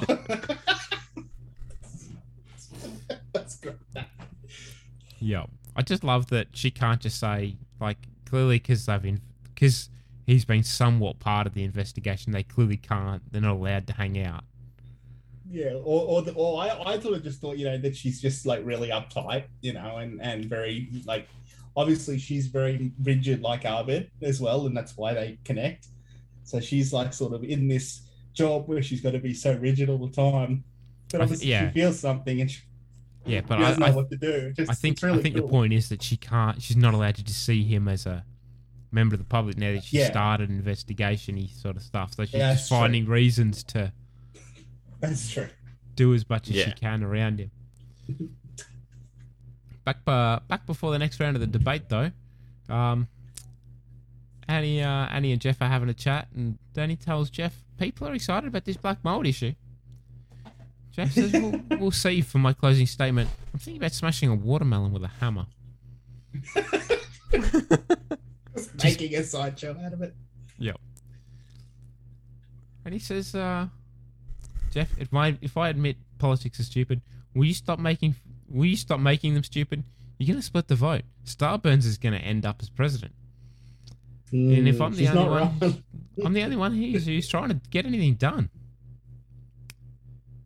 that's great. Yeah. I just love that she can't just say, like, clearly because they've been, because he's been somewhat part of the investigation, they clearly can't, they're not allowed to hang out. Yeah, or or, the, or I I sort of just thought you know that she's just like really uptight, you know, and and very like obviously she's very rigid like Abed as well, and that's why they connect. So she's like sort of in this job where she's got to be so rigid all the time, but I th- obviously yeah. she feels something and she, Yeah, but I, doesn't know I, what to do. Just, I think really I think cool. the point is that she can't, she's not allowed to just see him as a member of the public now that she Yeah. started an investigation sort of stuff. So she's Yeah, just that's true. finding reasons to [laughs] That's true. do as much as she Yeah. can around him. Back uh, back before the next round of the debate, though, um, Annie, uh, Annie and Jeff are having a chat, and Danny tells Jeff people are excited about this black mold issue. Jeff says, we'll, [laughs] "We'll see." For my closing statement, I'm thinking about smashing a watermelon with a hammer. [laughs] Just making a sideshow out of it. Yep. And he says, uh, Jeff, if my if I admit politics is stupid, will you stop making will you stop making them stupid? You're gonna split the vote. Starburns is gonna end up as president. and if Mm, I'm the she's only one. [laughs] I'm the only one who's, who's trying to get anything done.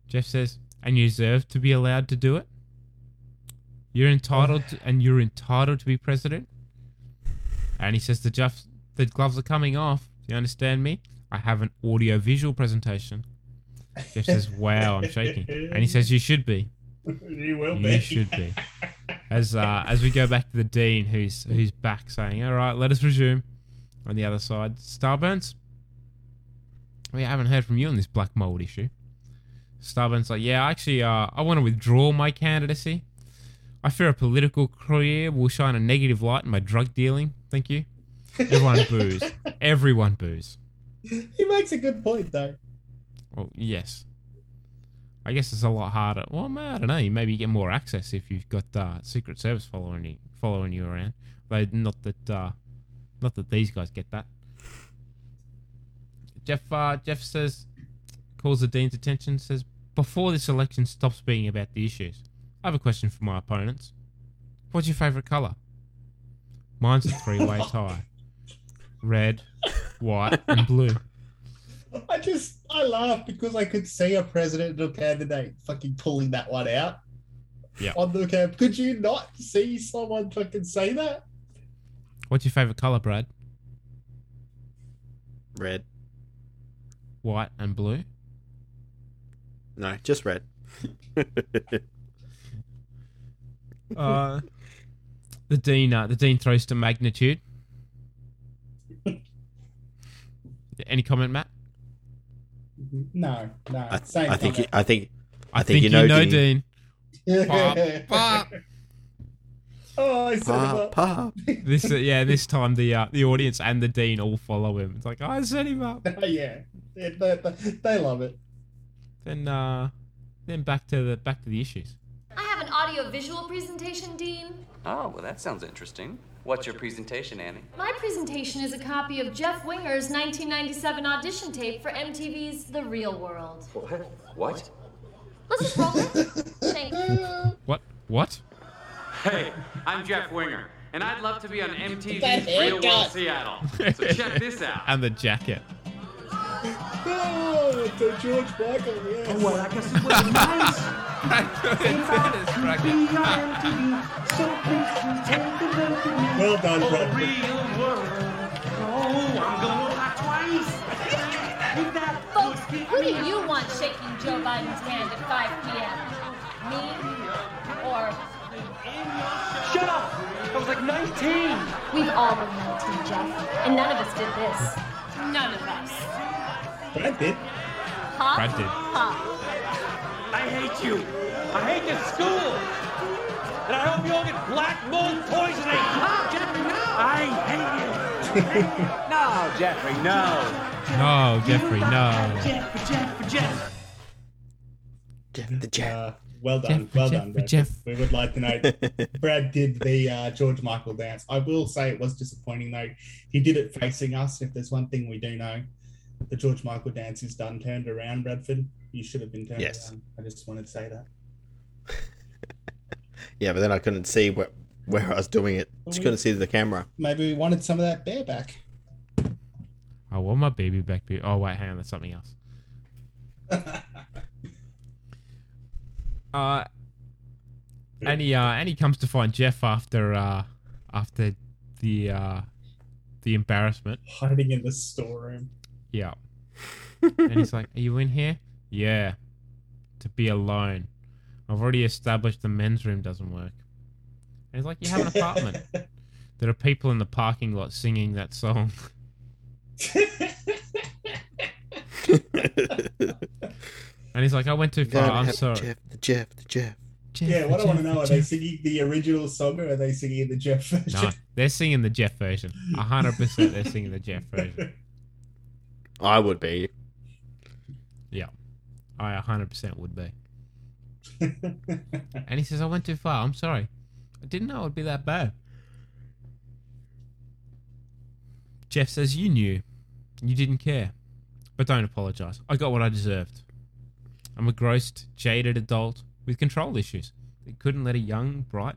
Jeff says, and you deserve to be allowed to do it. You're entitled, to, and you're entitled to be president. And he says the Jeff, the gloves are coming off. Do you understand me? I have an audio visual presentation. Jeff says, "Wow, I'm shaking," and he says, "You should be. you will You be. should be." [laughs] As uh, as we go back to the dean, who's who's back saying, "All right, let us resume." On the other side, Starburns. We haven't heard from you on this black mold issue. Starburns like, yeah, actually, uh, I want to withdraw my candidacy. I fear a political career will shine a negative light on my drug dealing. Thank you. Everyone boos. [laughs] Everyone boos. He makes a good point though. Well, yes. I guess it's a lot harder. Well, I don't know. Maybe you get more access if you've got uh, Secret Service following you, following you around. Though not that, uh, not that these guys get that. Jeff, uh, Jeff says, calls the dean's attention. Says, before this election stops being about the issues, I have a question for my opponents. What's your favourite colour? Mine's a three-way [laughs] tie: red, white, and blue. I just I laugh because I could see a presidential candidate fucking pulling that one out Yeah. on the camp. Could you not see someone fucking say that? What's your favourite colour, Brad? Red. White and blue. No, just red. [laughs] Uh, the dean, uh, the dean throws to magnitude. [laughs] Any comment, Matt? No, no. I, same I think. You, comment. I think. I, I think, you know, Dean. Dean. [laughs] Pop, pop. Oh, I set him Pop, up. pop. This, uh, yeah, this time the uh, the audience and the dean all follow him. It's like, oh, I set him up. yeah, they, they, they love it. Then, uh, then back to the back to the issues. I have an audio-visual presentation, Dean. Oh, well, that sounds interesting. What's your presentation, Annie? My presentation is a copy of Jeff Winger's 1997 audition tape for MTV's The Real World. What? Let's just roll it. Thank you. What? What? Hey, I'm Jeff Winger, and I'd love to be on MTV's That Real World haircut. Seattle. So check this out. [laughs] and the jacket. Oh, George Michael, yeah. well, I guess it was nice. [laughs] Well done, Brad. Folks, who do you want shaking Joe Biden's hand at 5 p.m.? Me or Shut up! I was like 19! we've all been 19, Jeff, and none of us did this. None of us. Brad did. Huh? Brad did. Huh? I hate you. I hate this school. And I hope you all get black mold poisoning. Ah, Jeffrey, no. I hate you. [laughs] no, Jeffrey, no. No, Jeffrey, no. Jeffrey, Jeffrey, Jeff. Jeff the Jeff. Uh, well done, Jeff, well Jeff, done, Brad. Jeff. We would like to know. [laughs] Brad did the uh, George Michael dance. I will say it was disappointing though. He did it facing us. If there's one thing we do know, the George Michael dance is done turned around. Bradford, you should have been turned Yes. around. I just wanted to say that. [laughs] Yeah, but then I couldn't see where, where I was doing it. Just couldn't see the camera. Maybe we wanted some of that bear back. I want my baby back. Be- oh wait, hang on, that's something else. [laughs] uh, Annie, uh, Annie comes to find Jeff after uh, after the uh, the embarrassment. Hiding in the storeroom. Yeah. [laughs] and he's like, Are you in here? Yeah. To be alone. I've already established the men's room doesn't work. And he's like, You have an apartment. [laughs] There are people in the parking lot singing that song. [laughs] and he's like, I went too far. Gotta I'm have sorry. Jeff, the Jeff, the Jeff. Jeff yeah, what I want to know are they singing the original song or are they singing the Jeff version? No, they're singing the Jeff version. A hundred percent, they're singing the Jeff version. I would be. Yeah, I hundred percent would be. [laughs] and he says, "I went too far. I'm sorry. I didn't know it would be that bad." Jeff says, "You knew. You didn't care, but don't apologize. I got what I deserved. I'm a grossed, jaded adult with control issues that couldn't let a young, bright,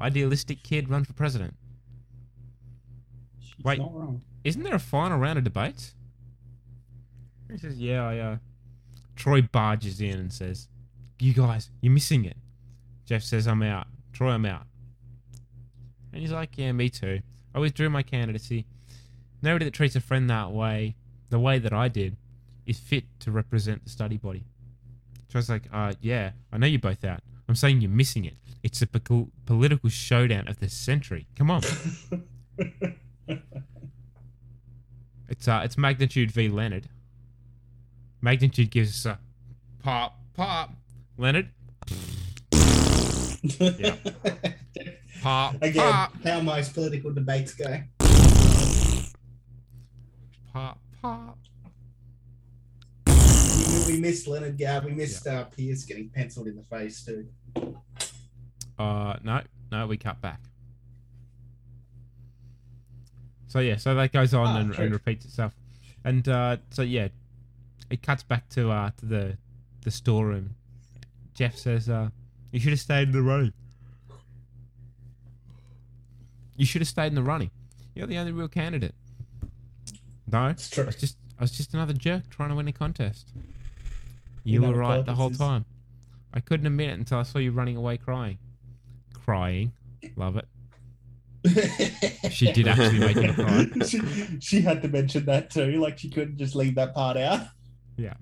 idealistic kid run for president." Wait, not wrong. isn't there a final round of debates? He says, "Yeah, I." Uh... Troy barges in and says, "You guys, you're missing it." Jeff says, "I'm out." Troy, I'm out. And he's like, "Yeah, me too. I withdrew my candidacy. Nobody that treats a friend that way, the way that I did, is fit to represent the study body." Troy's like, "Uh, yeah, I know you're both out. I'm saying you're missing it. It's a po- political showdown of the century. Come on." [laughs] It's uh, it's magnitude v Leonard. Magnitude gives us a pop, pop. Leonard. yeah. [laughs] Pop, Again, pop, how most political debates go. pop, pop. We, we missed Leonard Gard. We missed uh, Pierce getting penciled in the face too. Uh, no, no, we cut back. So yeah, so that goes on Ah, and, and repeats itself, and uh, so yeah, it cuts back to uh to the the storeroom. Jeff says, uh, "You should have stayed in the running. You should have stayed in the running. You're the only real candidate." No, it's true. I was just I was just another jerk trying to win a contest. You You were right the whole time. I couldn't admit it until I saw you running away crying. Crying. Love it. [laughs] She did actually make him cry. [laughs] she, she had to mention that too. Like she couldn't just leave that part out. Yeah.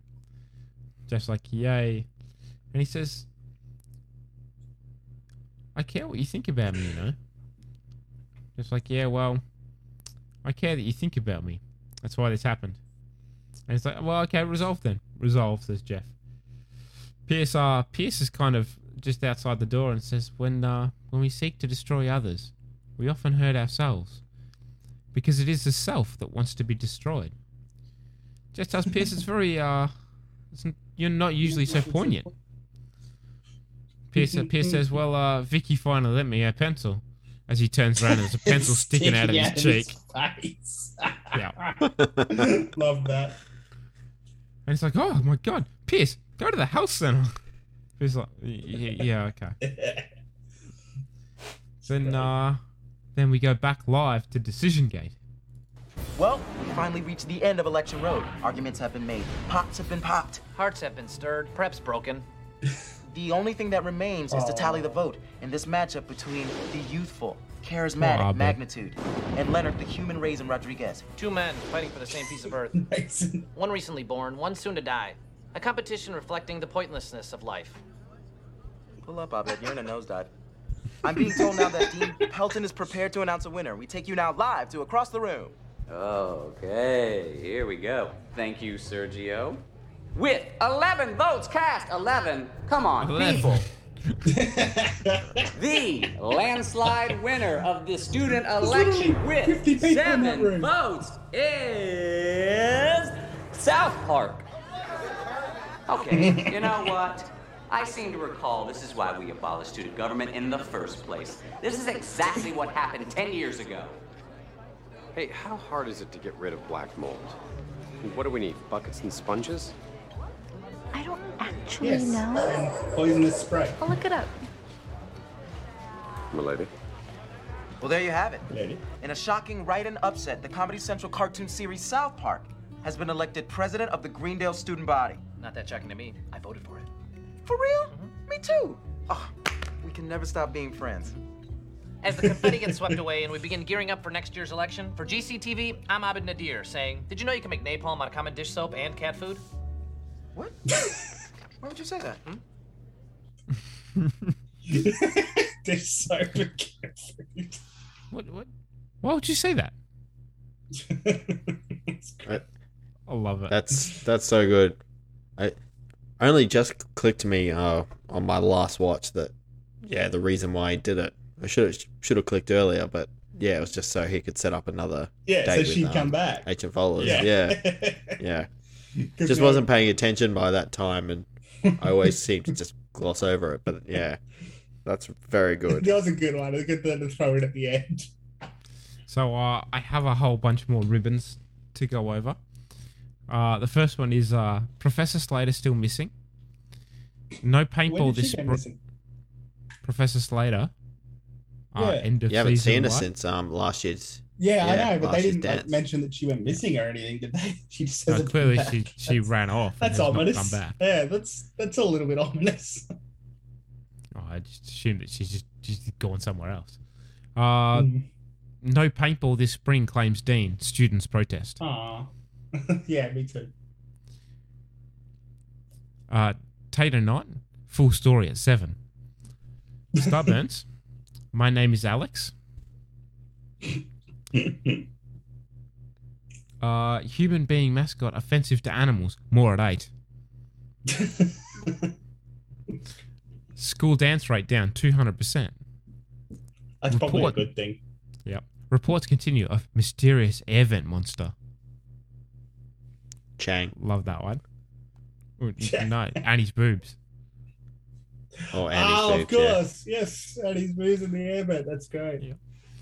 Jeff's like, yay. And he says, I care what you think about me, you know? Just like, yeah, well, I care that you think about me. That's why this happened. And it's like, well, okay, resolve then. Resolve, says Jeff. Pierce, uh, Pierce is kind of just outside the door and says, when, uh, when we seek to destroy others, we often hurt ourselves. Because it is the self that wants to be destroyed. Just tells Pierce it's very, uh, you're not usually so poignant. Pierce, uh, Pierce says, well, uh, Vicky finally lent me her pencil. As he turns around, there's a pencil [laughs] sticking out of his cheek. face. Yeah. [laughs] Love that. And it's like, oh my god, Pierce, go to the health center. He's like, "Y- y- yeah, okay. [laughs] Then, uh, then we go back live to Decision Gate. Well, we finally reached the end of Election Road. Arguments have been made. Pots have been popped. Hearts have been stirred. Prep's broken. [laughs] The only thing that remains is to tally the vote in this matchup between the youthful, charismatic Aw, babe. Magnitude and Leonard the Human Raisin Rodriguez. Two men fighting for the same piece of earth. [laughs] One recently born, one soon to die. A competition reflecting the pointlessness of life. Pull up, Abed. You're in a nosedive. I'm being told now that Dean Pelton is prepared to announce a winner. We take you now live to Across the Room. Okay, here we go. Thank you, Sergio. With 11 votes cast, 11. Come on, Eleven. people. [laughs] the landslide winner of the student election with 50 people in that seven votes is South Park. Okay, [laughs] you know what? I seem to recall this is why we abolished student government in the first place. This is exactly what happened 10 years ago. Hey, how hard is it to get rid of black mold? What do we need? Buckets and sponges? I don't actually know. Yes. know. And poisonous spray. I'll look it up. Milady? Well, there you have it. Lady. In a shocking write-in upset, the Comedy Central cartoon series South Park has been elected president of the Greendale student body. Not that shocking to me. I voted for it. For real? Mm-hmm. Me too. Oh, we can never stop being friends. As the confetti gets swept away and we begin gearing up for next year's election, for GCTV, I'm Abed Nadir saying, Did you know you can make napalm out of common dish soap and cat food? What? Why would you say that? They're so good. What? What? Why would you say that? [laughs] I, I love it. That's that's so good. I only just clicked to me uh, on my last watch that yeah, the reason why he did it. I should have should have clicked earlier, but yeah, it was just so he could set up another Yeah, so with, she'd um, come back. Agent Vohlers. Yeah. Yeah, [laughs] yeah. 'Cause Just wasn't paying attention by that time, and I always [laughs] seem to just gloss over it. But yeah, that's very good. That was a good one. It was good to throw it at the end. So uh, I have a whole bunch more ribbons to go over. Uh, the first one is uh, Professor Slater still missing. No When paintball did she this go spr- missing? Professor Slater. Uh, Yeah. End of You haven't season seen her since um last year's. Yeah, I know, but they didn't like, mention that she went missing or anything, did they? [laughs] She just No, clearly she, she ran off. and That's has not ominous. Come back. Yeah, that's that's a little bit ominous. [laughs] Oh, I just assumed that she's just she's gone somewhere else. Uh, Mm. No paintball this spring, claims Dean. Students protest. Aw. [laughs] yeah, me too. Uh, Tater Knot, full story at seven. Stubborns, my name is Alex. [laughs] Uh, human being mascot offensive to animals, more at eight. [laughs] School dance rate down 200%. That's probably a good thing. Yep. Reports continue of mysterious air vent monster. Chang. Love that one. Ooh, [laughs] no, Annie's boobs. Oh, oh, of course. Yes, and he's moving the airbag. That's great.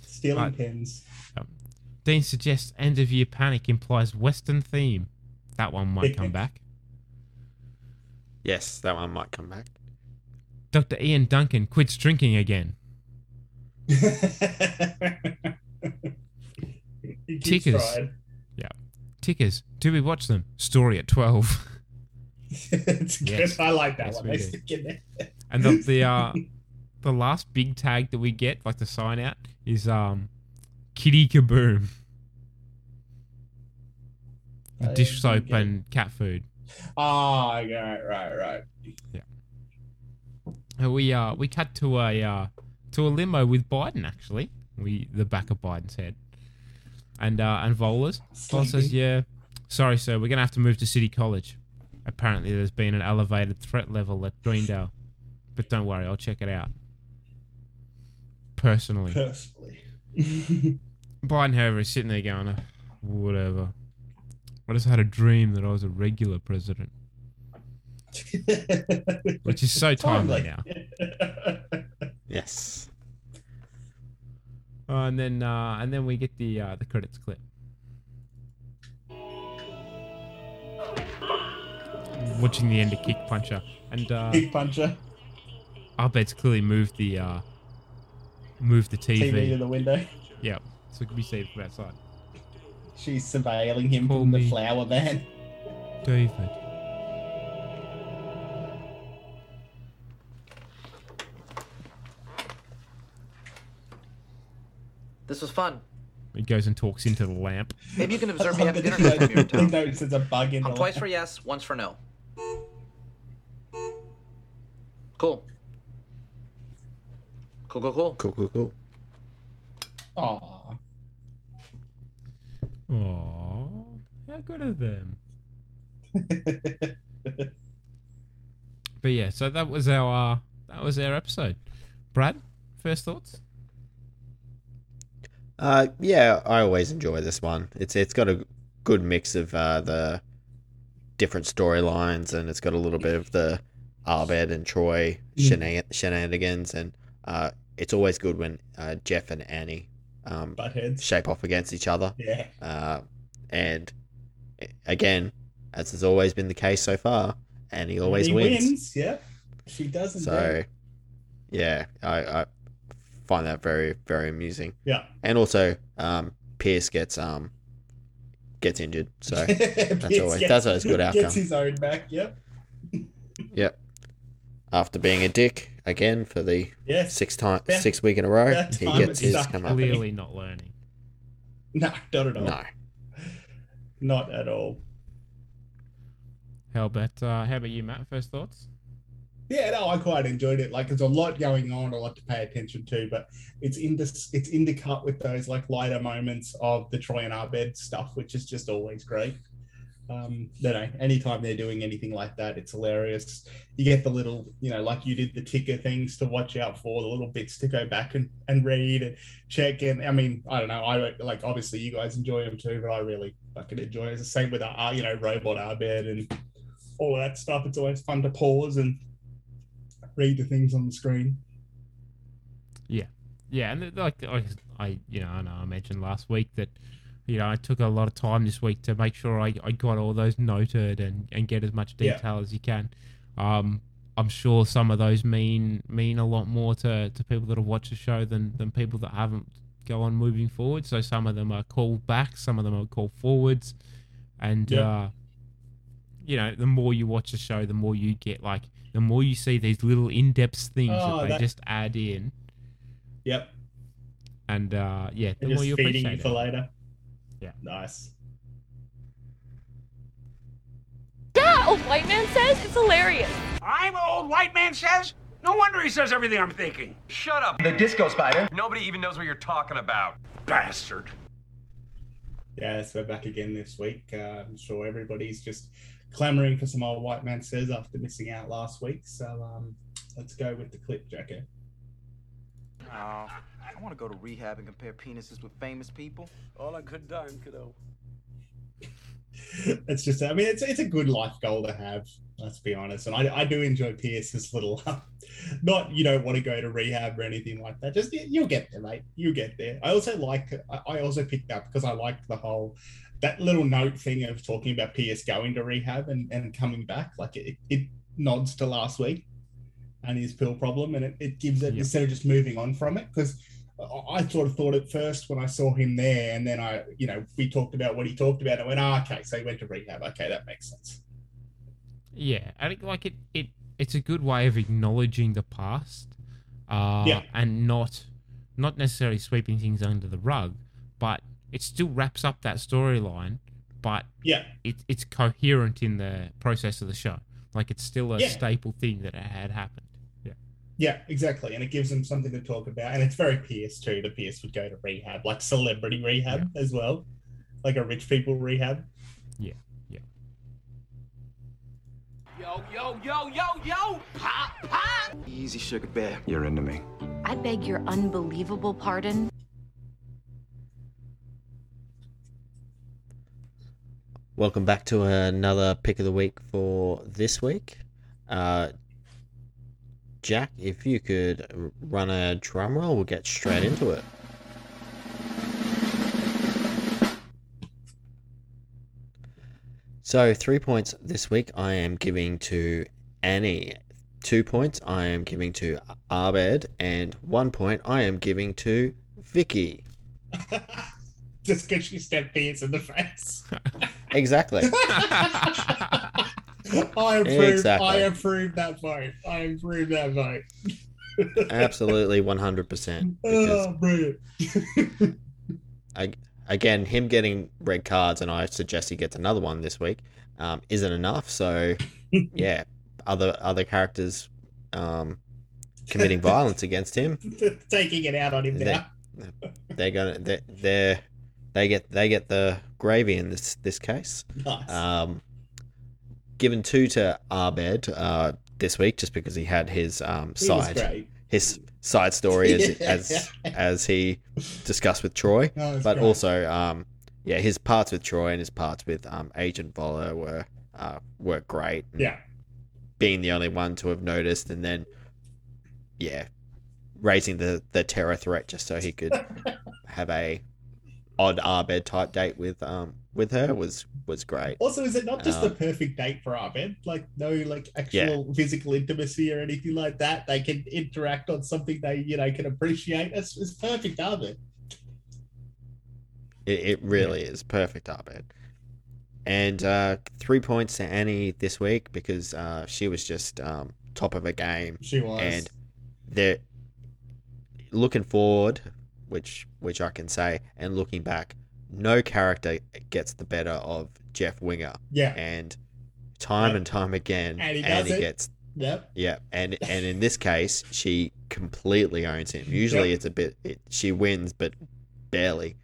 Stealing Right. pins. Dean suggests end of year panic implies Western theme. That one might come back. Yes, that one might come back. Dr. Ian Duncan quits drinking again. [laughs] He keeps Tickers. trying. Yeah. Tickers. Do we watch them? Story at 12. [laughs] it's Yes. good. I like that Yes, one. We They do. stick in there. And the the uh [laughs] the last big tag that we get, like the sign out, is um Kitty Kaboom. I Dish soap get and cat food. Ah, right, right, right. And we uh we cut to a uh to a limo with Biden actually. We the back of Biden's head. And uh and Vohlers. Vola says, Yeah, sorry sir, we're gonna have to move to City College. Apparently there's been an elevated threat level at Greendale. But don't worry, I'll check it out. Personally. Personally. [laughs] Biden, however, is sitting there going, "Oh, whatever. I just had a dream that I was a regular president. [laughs] Which is so timely now. [laughs] Yes. Uh, and then uh, and then we get the uh, the credits clip. Watching the end of Kick Puncher. And uh Kick Puncher. Abed's clearly moved the uh moved the TV. TV to the window. Yep. So it can be seen from outside. She's surveilling him Call from the flower van. David. This was fun. He goes and talks into the lamp. Maybe you can observe me [laughs] love having dinner he next time you're in He town. notices a bug in I'm the twice lamp. for yes, once for no. Cool. Cool, cool, cool. Cool, cool, cool. Aw. Aww. How good of them. [laughs] but yeah, so that was our uh, that was our episode. Brad, first thoughts? Uh, yeah, I always enjoy this one. It's it's got a good mix of uh, the different storylines, and it's got a little bit of the Abed and Troy Mm. shena- shenanigans, and uh, it's always good when uh, Jeff and Annie um, Butt heads. shape off against each other. Yeah. Uh, and again, as has always been the case so far, Annie always wins. wins. Yeah. She doesn't. So, yeah, I, I find that very very amusing. Yeah. and also um, Pierce gets um gets injured, so [laughs] that's always that's always a good [laughs] outcome. Gets his own back. Yep. Yep. After being a dick again for the Yes. six time That- six week in a row, that he gets his come up. Clearly not learning. No, not at all. No. Not at all. How about uh, how about you, Matt? First thoughts? Yeah, no, I quite enjoyed it. Like, there's a lot going on, a lot to pay attention to, but it's in this, it's intercut with those like lighter moments of the Troy and Abed stuff, which is just always great. Um, you know, anytime they're doing anything like that, it's hilarious. You get the little, you know, like you did the ticker things to watch out for, the little bits to go back and, and read and check. And I mean, I don't know, I like obviously you guys enjoy them too, but I really fucking enjoy it. It's the same with our, you know, robot Abed and all of that stuff. It's always fun to pause and read the things on the screen. Yeah, yeah, and like I, I, you know, I know I mentioned last week that, you know, I took a lot of time this week to make sure I, I got all those noted and, and get as much Yeah. detail as you can. Um, I'm sure some of those mean mean a lot more to, to people that have watched the show than than people that haven't go on moving forward. So some of them are called back, some of them are called forwards, and Yeah. uh, you know, the more you watch the show, the more you get like the more you see these little in-depth things Oh, that they that- just add in. Yep. And uh, yeah, the more you feeding appreciate you for it. later. Yeah. Nice. Yeah, old white man says it's hilarious. I'm old white man says? No wonder he says everything I'm thinking. Shut up. The disco spider. Nobody even knows what you're talking about. Bastard. Yeah, so we're back again this week. Uh, I'm sure everybody's just clamoring for some old white man says after missing out last week. So um, let's go with the clip, Jacko. Oh, I want to go to rehab and compare penises with famous people. All a good time, kiddo. [laughs] it's just, I mean, it's it's a good life goal to have. Let's be honest, and I, I do enjoy Pierce's little, [laughs] not you don't want to go to rehab or anything like that. Just you- you'll get there, mate. You'll get there. I also like, I- I also picked up because I liked the whole that little note thing of talking about Pierce going to rehab and, and coming back. Like it, it nods to last week and his pill problem, and it, it gives it Yep. instead of just moving on from it because. I- I sort of thought at first when I saw him there, and then I, you know, we talked about what he talked about. I went, ah, okay, so he went to rehab. Okay, that makes sense. Yeah, I think like it, it it's a good way of acknowledging the past, uh, Yeah. and not not necessarily sweeping things under the rug, but it still wraps up that storyline. But Yeah. it, it's coherent in the process of the show. Like it's still a Yeah. staple thing that had happened. Yeah, Yeah, exactly. And it gives them something to talk about. And it's very Pierce too. The Pierce would go to rehab, like celebrity rehab as well, like a rich people rehab. yeah, yeah. Yo, yo, yo, yo, yo! Pop, pop! Easy, sugar bear. You're into me. I beg your unbelievable pardon. Welcome back to another pick of the week for this week. Uh, Jack, if you could run a drum roll, we'll get straight into it. So, three points this week I am giving to Annie. Two points I am giving to Abed, and one point I am giving to Vicky. [laughs] Just because she stabbed Pierce in the face. Exactly. [laughs] I approve. Exactly. I approve that vote. I approve that vote. Absolutely 100%. Oh, brilliant. [laughs] I, again, him getting red cards, and I suggest he gets another one this week, um, isn't enough. So, [laughs] yeah, other other characters um, committing violence against him, [laughs] Taking it out on him They- now. they're gonna they they they get they get the gravy in this this case. Nice. Um, given two to Abed uh, this week, just because he had his um, side his side story as Yeah. [laughs] as as he discussed with Troy, it's but great. also um, yeah, his parts with Troy and his parts with um, Agent Voller were uh, were great. Yeah. being the only one to have noticed, and then yeah, raising the the terror threat just so he could [laughs] have a odd Abed type date with um with her was was great. Also, is it not just the Um, perfect date for Abed? Like no, like actual physical intimacy or anything like that. They can interact on something they, you know, can appreciate. It's, it's perfect Abed. It, it really is perfect Abed. And uh, three points to Annie this week because uh, she was just um, top of her game. She was. And they're looking forward, which which I can say, and looking back, no character gets the better of Jeff Winger. Yeah. And time and time again, And he it. gets Yep. Yeah, and [laughs] and in this case, she completely owns him. Usually, Yep. it's a bit it, she wins, but barely.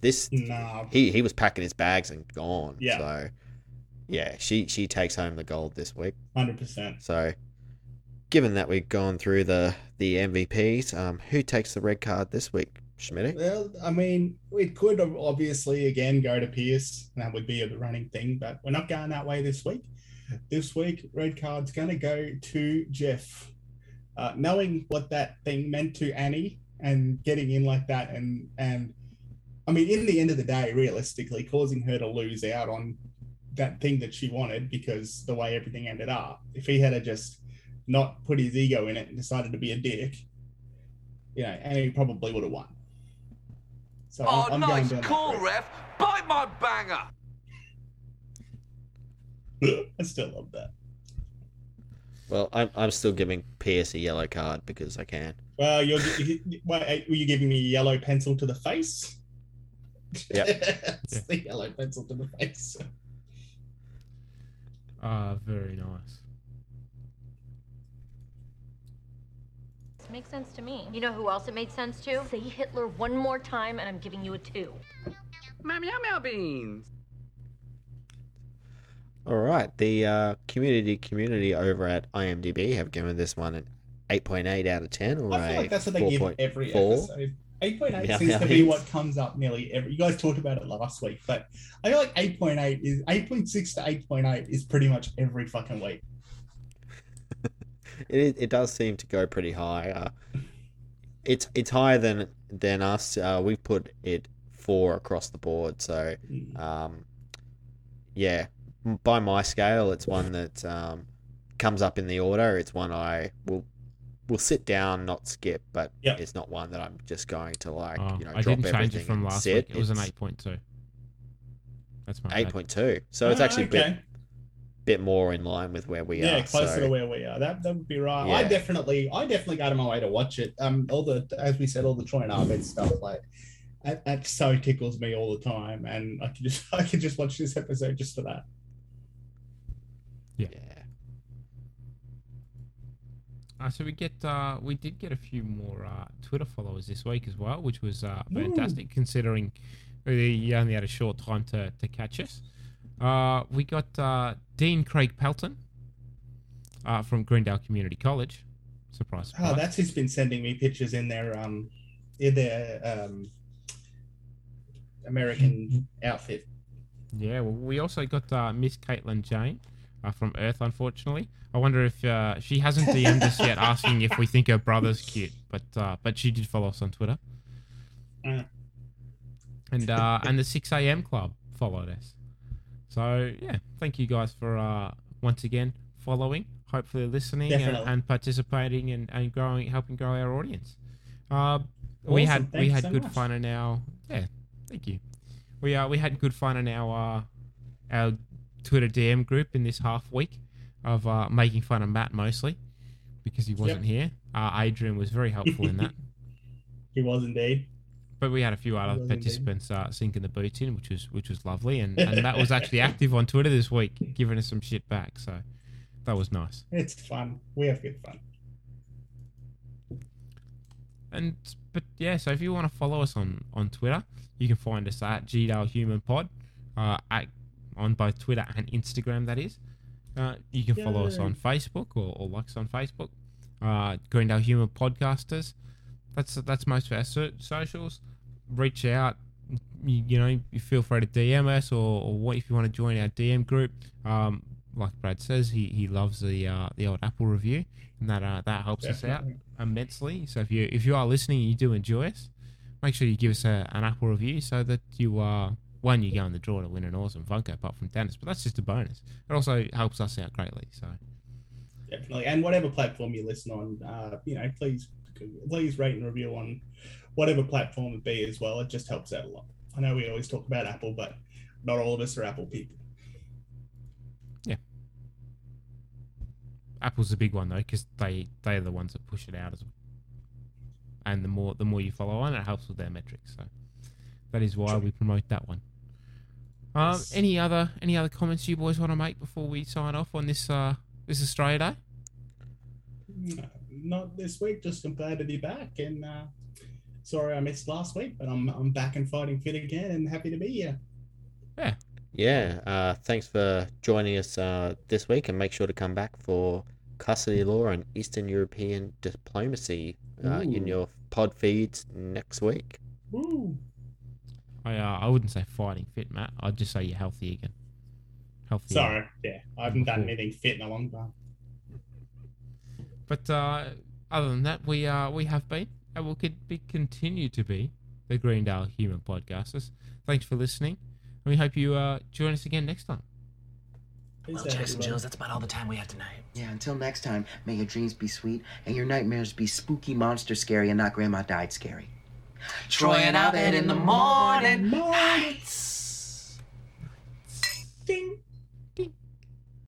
This Nah. he he was packing his bags and gone. Yeah. So yeah, she she takes home the gold this week. Hundred percent. So given that we've gone through the the MVPs, um, who takes the red card this week, Well, I mean, it could obviously again go to Pierce. and That would be a running thing, but we're not going that way this week. This week, red card's going to go to Jeff. Uh, knowing what that thing meant to Annie and getting in like that, and and I mean, in the end of the day, realistically, causing her to lose out on that thing that she wanted because the way everything ended up. If he had just not put his ego in it and decided to be a dick, you know, Annie probably would have won. So Oh, I'm nice going down call, route. ref. Bite my banger. [laughs] I still love that. Well, I'm I'm still giving Pierce a yellow card because I can. Well, you're, you, you- wait, were you giving me a yellow pencil to the face? Yep. [laughs] it's the yellow pencil to the face. Ah, very nice. Makes sense to me. You know who else it made sense to? Say Hitler one more time, and I'm giving you a two. Meow meow meow beans. All right, the uh, community community over at IMDb have given this one an 8.8 out of 10 or I feel a like that's what they give 4.4. every episode. 8.8 Meow, seems meow, to be what comes up nearly every. You guys talked about it last week, but I feel like 8.8 is 8.6 to 8.8 is pretty much every fucking week. It, is- it does seem to go pretty high. Uh, it's it's higher than than us. Uh, we've put it four across the board. So, um, yeah, by my scale, it's one that um, comes up in the order. It's one I will will sit down, not skip, but Yep. it's not one that I'm just going to like Oh, you know I drop didn't change it everything from and last sit. week. It was an 8.2. That's my eight bad. point two. So it's Ah, actually a bit okay. Bit more in line with where we yeah, are. Yeah, closer so- to where we are. That that would be right. I definitely, I definitely go to my way to watch it. Um, all the as we said, all the Troy and Abed stuff like that, that so tickles me all the time, and I could just [laughs] I could just watch this episode just for that. Yeah. Uh, so we get uh, we did get a few more uh, Twitter followers this week as well, which was uh, fantastic considering we only had a short time to, to catch us. Uh, we got uh, Dean Craig Pelton uh, from Greendale Community College. Surprise, surprise. Oh, that's who's been sending me pictures in their um in their um American outfit. Yeah, well, we also got uh, Miss Caitlin Jane uh, from Earth, unfortunately. I wonder if uh, she hasn't DM'd us yet [laughs] asking if we think her brother's cute, but uh, but she did follow us on Twitter. Uh. And uh, and the 6 a.m. club followed us. So yeah, thank you guys for uh, once again following, hopefully listening and, and participating and, and growing, helping grow our audience. Uh, we Awesome. had we had so good much. fun in our yeah, thank you. We uh, we had good fun in our uh, our Twitter DM group in this half week of uh, making fun of Matt mostly because he wasn't Yep. here. Uh, Adrian was very helpful in that. [laughs] He was indeed. But we had a few other participants uh, sinking the boots in, which was which was lovely, and, [laughs] and Matt was actually active on Twitter this week, giving us some shit back. So that was nice. It's fun. We have good fun. And but yeah, so if you want to follow us on on Twitter, you can find us at GDAL Human Pod, uh, at on both Twitter and Instagram. That is. Uh, you can follow us on Facebook or, or like us on Facebook. Uh, Greendale Human Podcasters. That's that's most of our so- socials. Reach out. You, you know, you feel free to DM us or, or what if you want to join our DM group. Um, like Brad says, he, he loves the uh, the old Apple review, and that uh, that helps us out immensely. So if you if you are listening and you do enjoy us, make sure you give us a, an Apple review so that you are one you go in the draw to win an awesome Funko apart from Dennis, but that's just a bonus. It also helps us out greatly. So Definitely. And whatever platform you listen on, uh, you know, please please rate and review on whatever platform it be as well. It just helps out a lot. I know we always talk about Apple, but not all of us are Apple people. Yeah, Apple's a big one though because they they are the ones that push it out as well. And the more the more you follow on, it helps with their metrics. So that is why we promote that one. Um, Yes. any other any other comments you boys want to make before we sign off on this uh this Australia Day? not this week. Just I'm glad to be back. And uh, sorry I missed last week, but I'm I'm back and fighting fit again, and happy to be here. Yeah, uh, thanks for joining us uh, this week, and make sure to come back for custody law and Eastern European diplomacy uh, in your pod feeds next week. Woo. I uh, I wouldn't say fighting fit, Matt. I'd just say you're healthy again. Healthy. Sorry, yeah, I haven't done anything fit in a long time. But uh, other than that, we uh, we have been and will could be continue to be the Greendale Human Podcasters. Thanks for listening, and we hope you uh, join us again next time. Well, Jackson Jills, that's about all the time we have tonight. Yeah, until next time, may your dreams be sweet and your nightmares be spooky monster scary and not grandma died scary. Troy and Abed in the morning. Ding.